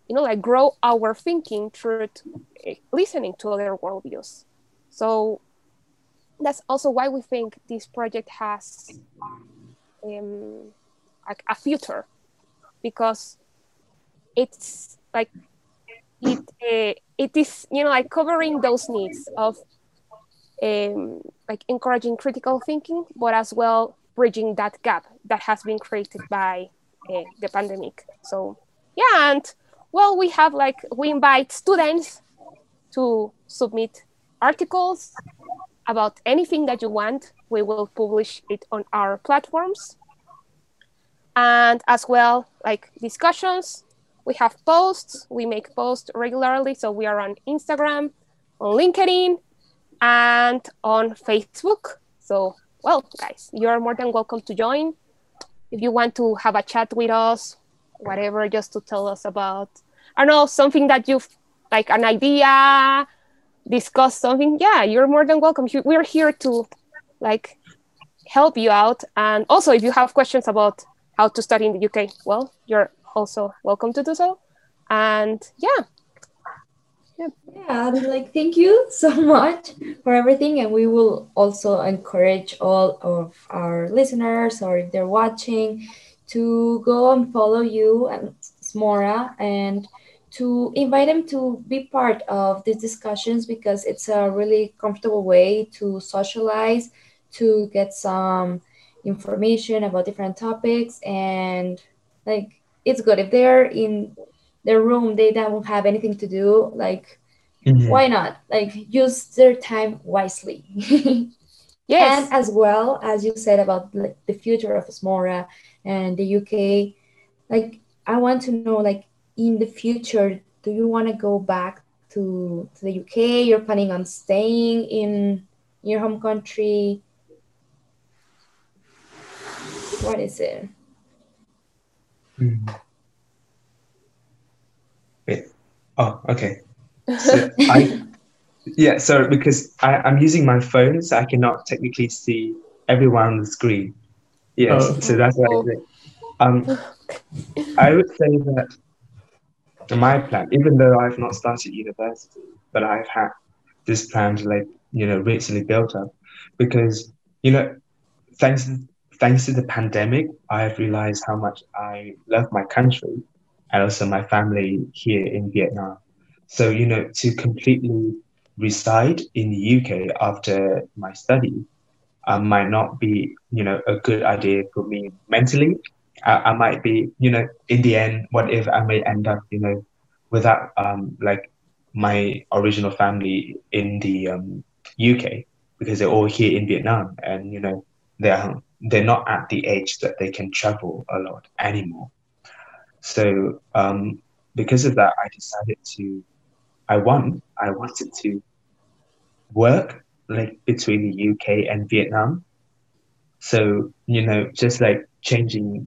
you know, like grow our thinking through eh, listening to other worldviews. So that's also why we think this project has um, like a future because it's like it uh, it is you know like covering those needs of um, like encouraging critical thinking but as well bridging that gap that has been created by uh, the pandemic. So yeah and well we have like we invite students to submit articles about anything that you want we will publish it on our platforms. And as well like discussions. We have posts. We make posts regularly. So we are on instagram on linkedin and on facebook. So well guys you're more than welcome to join. If you want to have a chat with us whatever just to tell us about i don't know something that you've like an idea discuss something yeah you're more than welcome we're here to like help you out and also if you have questions about how to study in the uk well you're also welcome to do so. And yeah. Yeah, yeah like thank you so much for everything. And we will also encourage all of our listeners, or if they're watching, to go and follow you and Asmora and to invite them to be part of these discussions because it's a really comfortable way to socialize, to get some information about different topics and like it's good. If they're in their room they don't have anything to do like mm-hmm. why not? Like use their time wisely. Yes. And as well as you said about like, the future of Asmora and the uk like i want to know like in the future do you want to go back to, to the uk you're planning on staying in your home country what is it Mm. Wait. Oh, okay. So I, yeah, so because I, I'm using my phone, so I cannot technically see everyone on the screen. Yes, oh. so that's what I think. Um, I would say that my plan, even though I've not started university, but I've had this plan to like, you know, recently built up because, you know, thanks thanks to the pandemic, I have realized how much I love my country and also my family here in Vietnam. So, you know, to completely reside in the UK after my study uh, might not be, you know, a good idea for me mentally. I, I might be, you know, in the end, what if I may end up, you know, without um, like my original family in the um, UK because they're all here in Vietnam and, you know, they're they're not at the age that they can travel a lot anymore. So um, because of that, I decided to, I want, I wanted to work like between the UK and Vietnam. So, you know, just like changing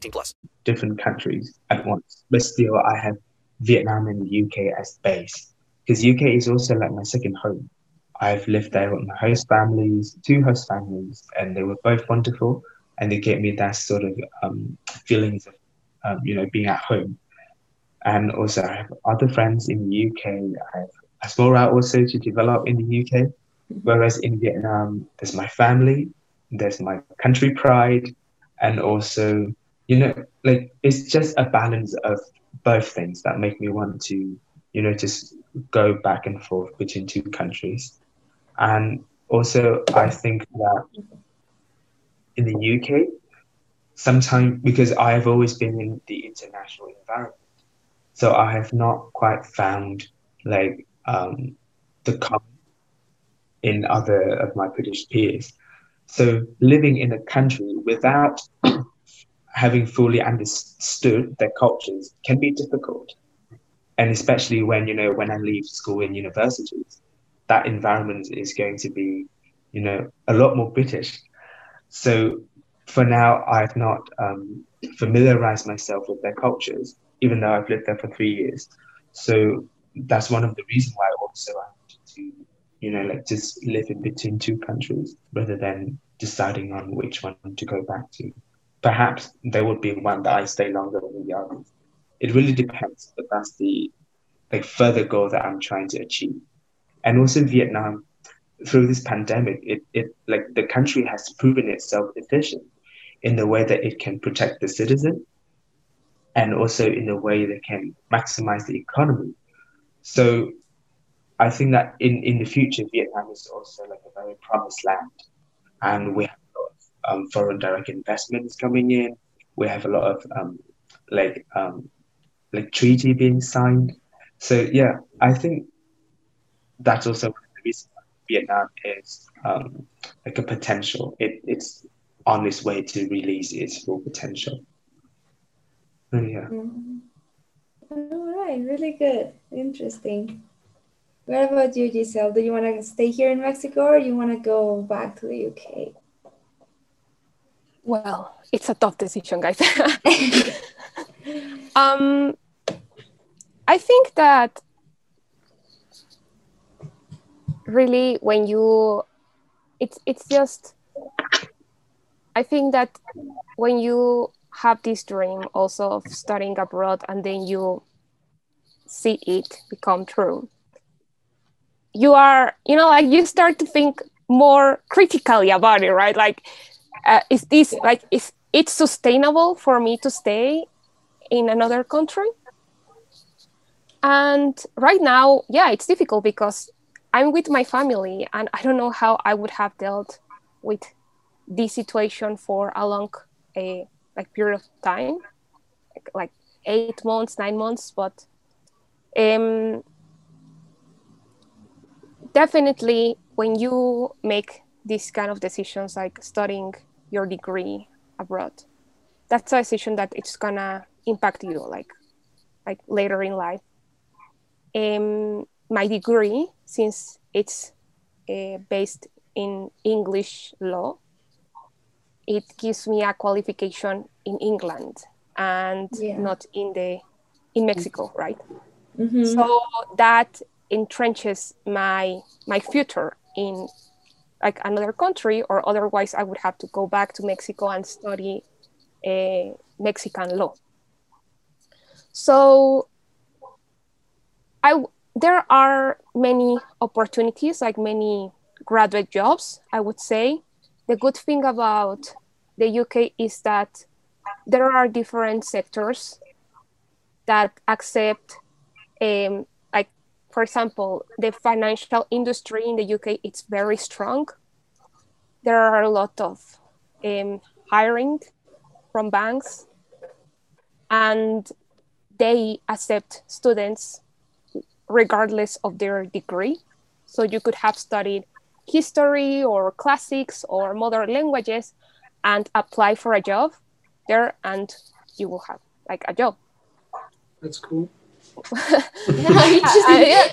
18 plus. different countries at once, but still I have Vietnam and the UK as base because UK is also like my second home. I've lived there with my host families, two host families, and they were both wonderful, and they gave me that sort of um, feelings of um, you know being at home. And also, I have other friends in the UK. I have a small route also to develop in the UK. Whereas in Vietnam, there's my family, there's my country pride, and also you know like it's just a balance of both things that make me want to you know just go back and forth between two countries. And also i think that in the uk sometimes because i have always been in the international environment so i have not quite found like um the common in other of my british peers. So living in a country without having fully understood their cultures can be difficult. And especially when you know when i leave school and universities that environment is going to be you know a lot more british. So for now i've not um, familiarized myself with their cultures even though i've lived there for three years. So that's one of the reasons why also i wanted to you know like just live in between two countries rather than deciding on which one to go back to perhaps there would be one that I stay longer than the others. It really depends, but that's the like further goal that I'm trying to achieve. And also Vietnam, through this pandemic, it, it like the country has proven itself efficient in the way that it can protect the citizen and also in the way that can maximize the economy. So I think that in, in the future, Vietnam is also like a very promised land. And we have um, foreign direct investments coming in. We have a lot of um, like um, like treaty being signed. So yeah, I think that's also one of the reasons Vietnam is um, like a potential. It, it's on its way to release its full potential. And yeah. Mhm. All right, really good. Interesting. What about you, Giselle? Do you want to stay here in Mexico or you want to go back to the UK? Well, it's a tough decision, guys. um, I think that really when you, it's it's just, I think that when you have this dream also of studying abroad and then you see it become true, you are, you know, like you start to think more critically about it, right? Like uh, is this like is it sustainable for me to stay in another country? And right now yeah it's difficult because i'm with my family and i don't know how i would have dealt with this situation for a long a like period of time like, like eight months nine months but um definitely when you make these kind of decisions like studying your degree abroad that's a decision that it's gonna impact you like like later in life um, my degree since it's uh, based in english law it gives me a qualification in england and Yeah. not in the in mexico right Mhm. so that entrenches my my future in like another country or otherwise i would have to go back to mexico and study uh, mexican law. So i there are many opportunities like many graduate jobs i would say. The good thing about the uk is that there are different sectors that accept um, for example the financial industry in the uk it's very strong. There are a lot of um, hiring from banks and they accept students regardless of their degree. So you could have studied history or classics or modern languages and apply for a job there and you will have like a job. That's cool. Uh, yeah,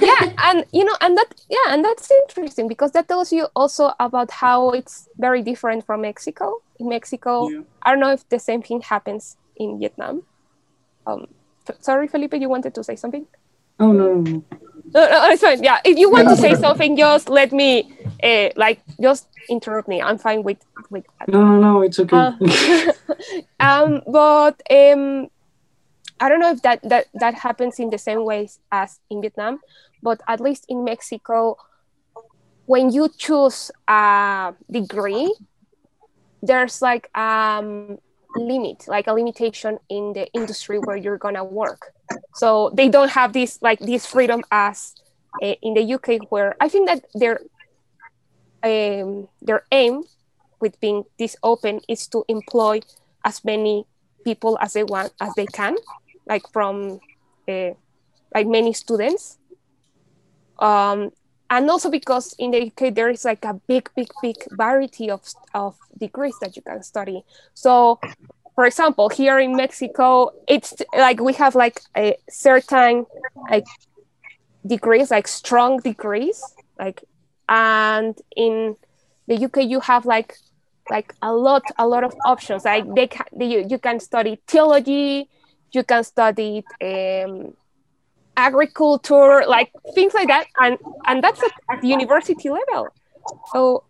yeah and you know and that yeah and that's interesting because that tells you also about how it's very different from mexico in mexico i don't know if the same thing happens in vietnam um f- sorry felipe you wanted to say something Oh no, no, no. no, no, it's fine. Yeah, if you want to say something, just let me, uh, like, just interrupt me. I'm fine with with that. No, no, no, it's okay. Uh, um, but um, I don't know if that, that that happens in the same ways as in Vietnam, but at least in Mexico, when you choose a degree, there's like um limit, like a limitation in the industry where you're gonna work. So they don't have this like this freedom as uh, in the UK, where I think that their um, their aim with being this open is to employ as many people as they want as they can like from uh, like many students. Um, and also because in the uk there is like a big big big variety of, of degrees that you can study. So for example here in mexico it's like we have like a certain like degrees like strong degrees like and in the uk you have like like a lot a lot of options. Like they can they, you, you can study theology you can study um, agriculture like things like that. And and that's at, university level. So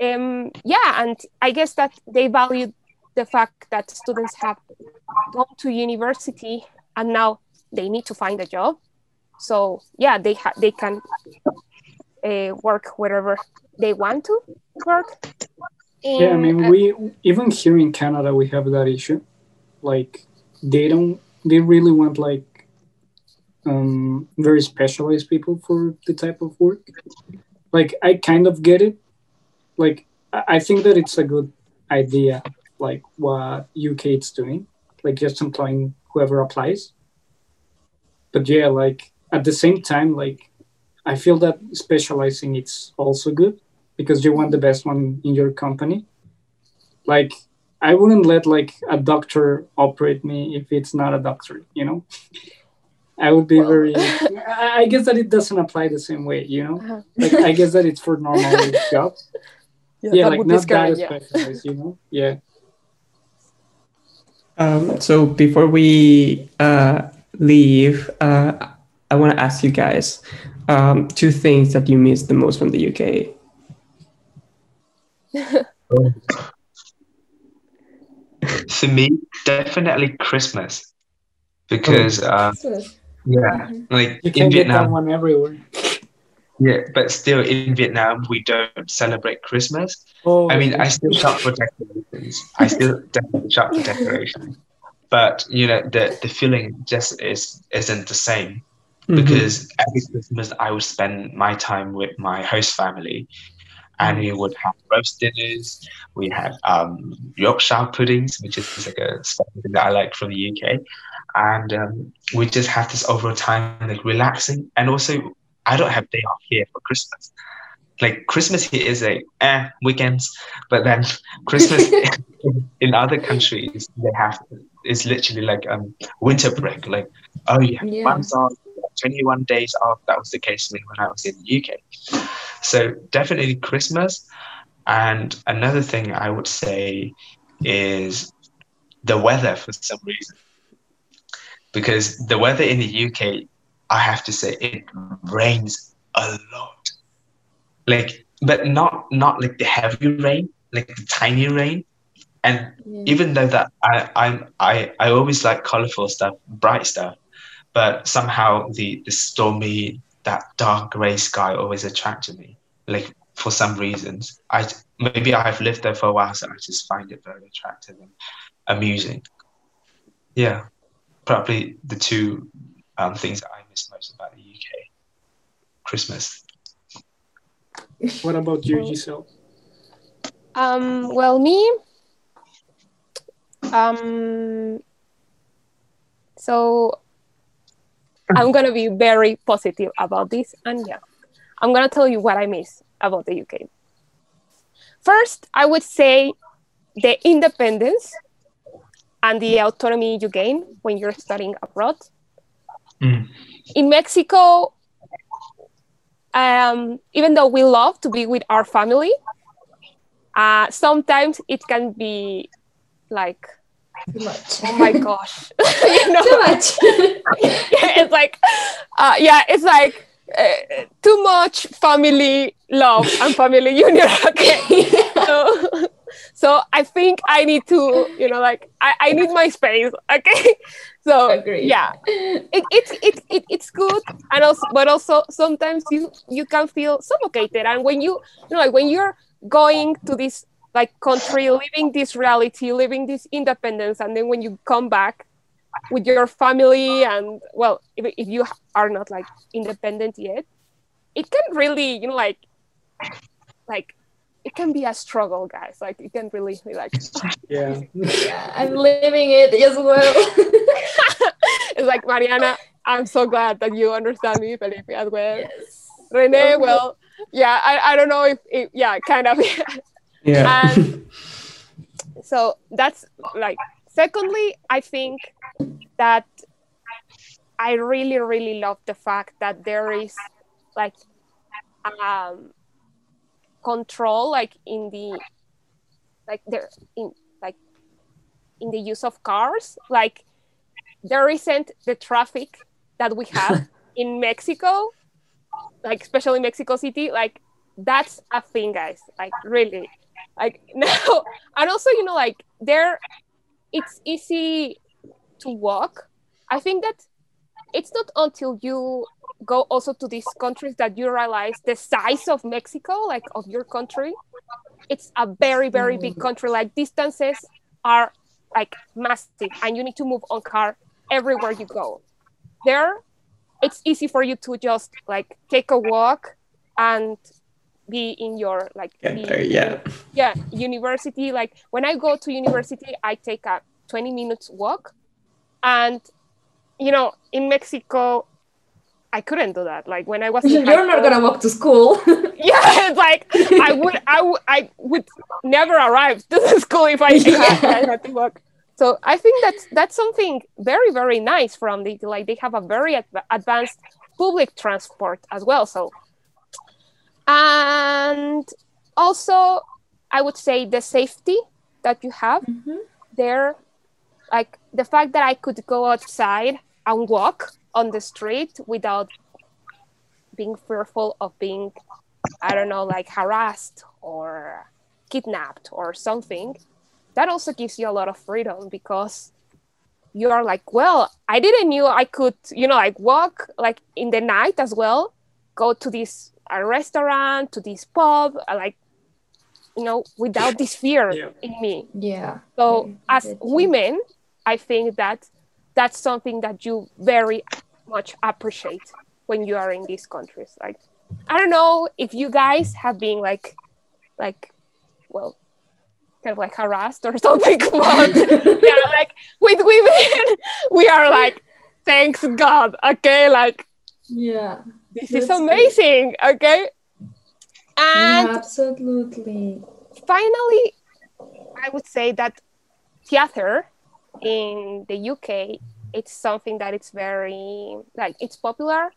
um yeah and i guess that they value the fact that students have gone to university and now they need to find a job. So yeah they ha- they can uh, work wherever they want to work. Yeah, I mean, we even here in Canada we have that issue. Like they don't, they really want like um, very specialized people for the type of work. Like I kind of get it. Like I think that it's a good idea. Like what UK is doing, like just employing whoever applies. But yeah, like at the same time, like I feel that specializing it's also good because you want the best one in your company. Like I wouldn't let like a doctor operate me if it's not a doctor, you know. I would be very. I I guess that it doesn't apply the same way, you know. Like I guess that it's for normal jobs. Yeah, Yeah, that like not scary, that yeah. specialized, you know. Yeah. Um, so before we uh, leave, uh, I want to ask you guys um, two things that you miss the most from the UK. For me, definitely Christmas, because um, yeah, like You in can get that Vietnam, one everywhere. yeah, but still in Vietnam we don't celebrate Christmas. Oh, I mean, okay. I still shop for decorations. I still definitely shop for decorations, but you know the the feeling just is isn't the same Mhm. because every Christmas I would spend my time with my host family, and we would have roast dinners. We had um, Yorkshire puddings, which is like a special thing that I like from the UK, and um, we just have this overall time like relaxing. And also, I don't have day off here for Christmas. Like Christmas here is a eh weekends, but then Christmas in other countries they have it's literally like um winter break. Like oh have Yeah. months off, 21 days off. That was the case for me when I was in the UK. So definitely Christmas. And another thing I would say is the weather for some reason. Because the weather in the UK, I have to say, it rains a lot. Like, but not not like the heavy rain, like the tiny rain. And even though that I, I'm I, I always like colorful stuff, bright stuff, but somehow the the stormy, that dark gray sky always attracted me. Like for some reasons, I maybe I've lived there for a while, so I just find it very attractive and amusing. Yeah, probably the two um, things that I miss most about the UK. Christmas. What about you, Giselle? Um, well, me, um, so I'm gonna be very positive about this, and yeah, I'm gonna tell you what I miss. about the UK. First, I would say the independence and the autonomy you gain when you're studying abroad. Mm. In Mexico, um, even though we love to be with our family, uh, sometimes it can be like Too much. oh my gosh you know Too much. it's like uh, yeah it's like uh, too much family love and family union okay so, so i think i need to you know like i, I need my space okay so Agreed. yeah it, it's it, it, it's good and also but also sometimes you you can feel suffocated and when you you know like when you're going to this like country living this reality living this independence and then when you come back with your family and well if, if you are not like independent yet it can really you know like like it can be a struggle guys like it can really be like Yeah. yeah, I'm living it as well. it's like mariana i'm so glad that you understand me felipe as well yes. rene Oh. well yeah i, I don't know if, if yeah kind of Yeah. and so that's like secondly i think that i really really love the fact that there is like um control like in the like there in like in the use of cars. Like there isn't the traffic that we have in mexico like especially mexico city. Like that's a thing guys. Like really like now and also you know like there it's easy to walk. I think that it's not until you go also to these countries that you realize the size of mexico like of your country. It's a very very big mm. country. Like distances are like massive and you need to move on car everywhere you go. There it's easy for you to just like take a walk and be in your like Get be there, yeah. yeah university. Like when i go to university i take a 20 minutes walk. And you know in mexico i couldn't do that. Like when i was You're high not gonna walk to school. yeah it's like i would i would i would never arrive to the school if i, if I had to walk. So i think that's that's something very very nice from the like they have a very adv- advanced public transport as well. So and also i would say the safety that you have mm-hmm. there like the fact that i could go outside and walk on the street without being fearful of being i don't know like harassed or kidnapped or something that also gives you a lot of freedom because you are like well i didn't knew i could you know like walk like in the night as well go to this a restaurant to this pub uh, like you know without this fear Yeah. in me yeah. so Yeah, as women i think that that's something that you very much appreciate when you are in these countries like i don't know if you guys have been like like well kind of like harassed or something but yeah like with women we are like thanks god okay like Yeah. This is That's amazing okay and Absolutely. finally, I would say that theater in the UK it's something that it's very like it's popular,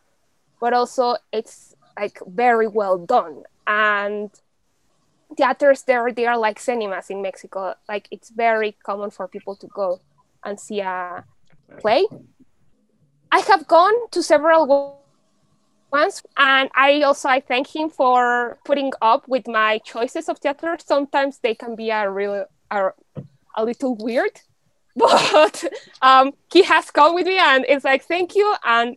but also it's like very well done. And theaters there they are like cinemas in Mexico. Like it's very common for people to go and see a play. I have gone to several once and i also i thank him for putting up with my choices of theater. Sometimes they can be a real a, a little weird but um he has come with me and it's like thank you and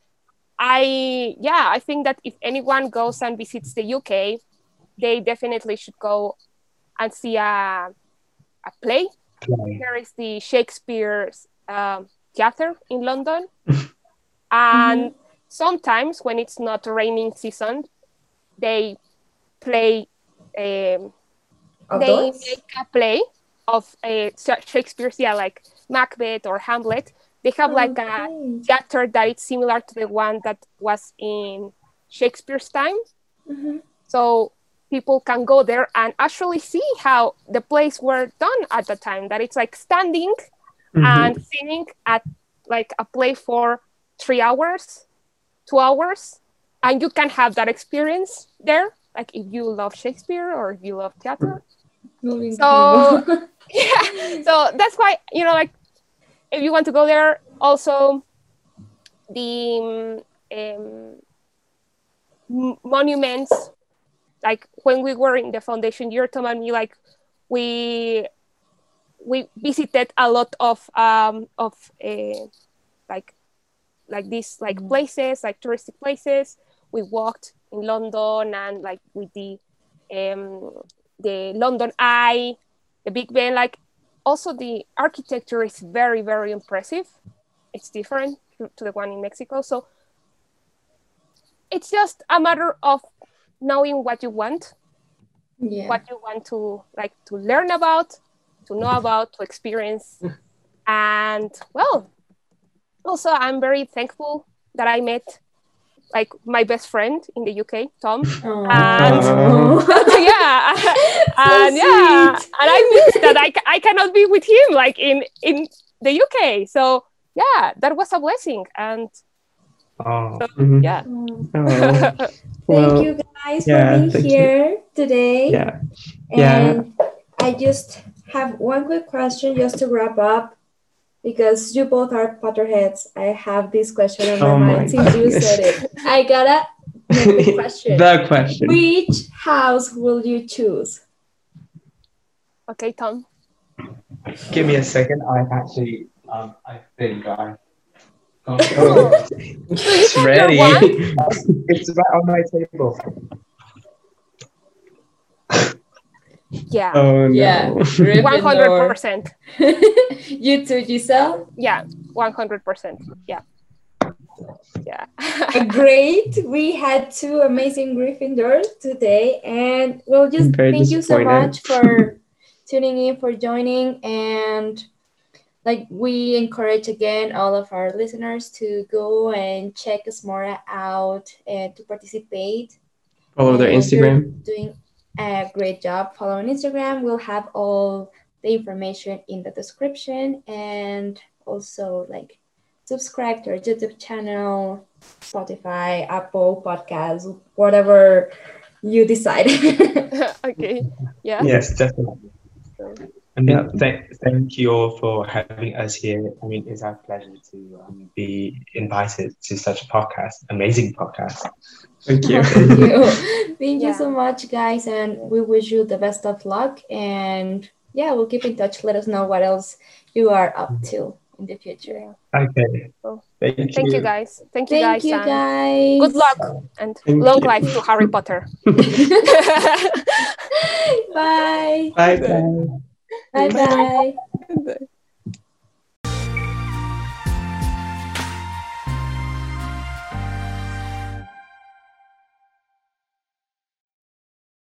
i yeah i think that if anyone goes and visits the uk they definitely should go and see a, a play. There is the shakespeare's um, theater in london. And sometimes when it's not raining season they play um, they make a play of a shakespeare's yeah like macbeth or hamlet they have like a Okay. theater that is similar to the one that was in shakespeare's time Mhm. so people can go there and actually see how the plays were done at the time. That it's like standing Mhm. and sitting at like a play for three hours, two hours, and you can have that experience there. Like if you love Shakespeare or if you love theater. Moving So yeah, so that's why you know, like if you want to go there, also the um, m- monuments. Like when we were in the foundation, you're telling me like we we visited a lot of um of uh, like like these like places like touristic places. We walked in london and like with the um the london eye the big ben like also the architecture is very very impressive. It's different to, to the one in mexico. So it's just a matter of knowing what you want yeah. what you want to like to learn about to know about to experience. And well also i'm very thankful that i met like my best friend in the uk tom and yeah and yeah sweet. and i miss that I, I cannot be with him like in in the uk so yeah that was a blessing and Oh. so, Mhm. yeah Oh. Thank Well, you guys yeah, for being thank you. here today. Yeah. Yeah. And I just have one quick question just to wrap up. Because you both are Potterheads, I have this question on my Oh my mind since you said it. I gotta make the question. the question. Which house will you choose? okay tom Give me a second. I actually, um, I think I. Oh, Oh. it's ready. it's right on my table. Yeah Oh no. Yeah. 100% you too, Giselle? yeah 100% yeah yeah Great. We had two amazing Gryffindors today. And we'll just very thank you so much for tuning in, for joining. And like we encourage again all of our listeners to go and check Asmora out and to participate. Follow their Instagram. Doing a great job. Follow on Instagram. We'll have all the information in the description and also like subscribe to our YouTube channel, Spotify, Apple Podcasts, whatever you decide. okay yeah Yes, definitely. I mean, Yeah. thank, thank you all for having us here. I mean, it's our pleasure to um, be invited to such a podcast, amazing podcast. Thank you. Thank you. Thank you so much, guys, and we wish you the best of luck. And yeah, we'll keep in touch. Let us know what else you are up to in the future. Okay. Oh, Thank you. thank you guys thank you Thank guys you, guys. good luck and Thank long you. life to harry potter bye. Bye. Bye bye. Bye bye.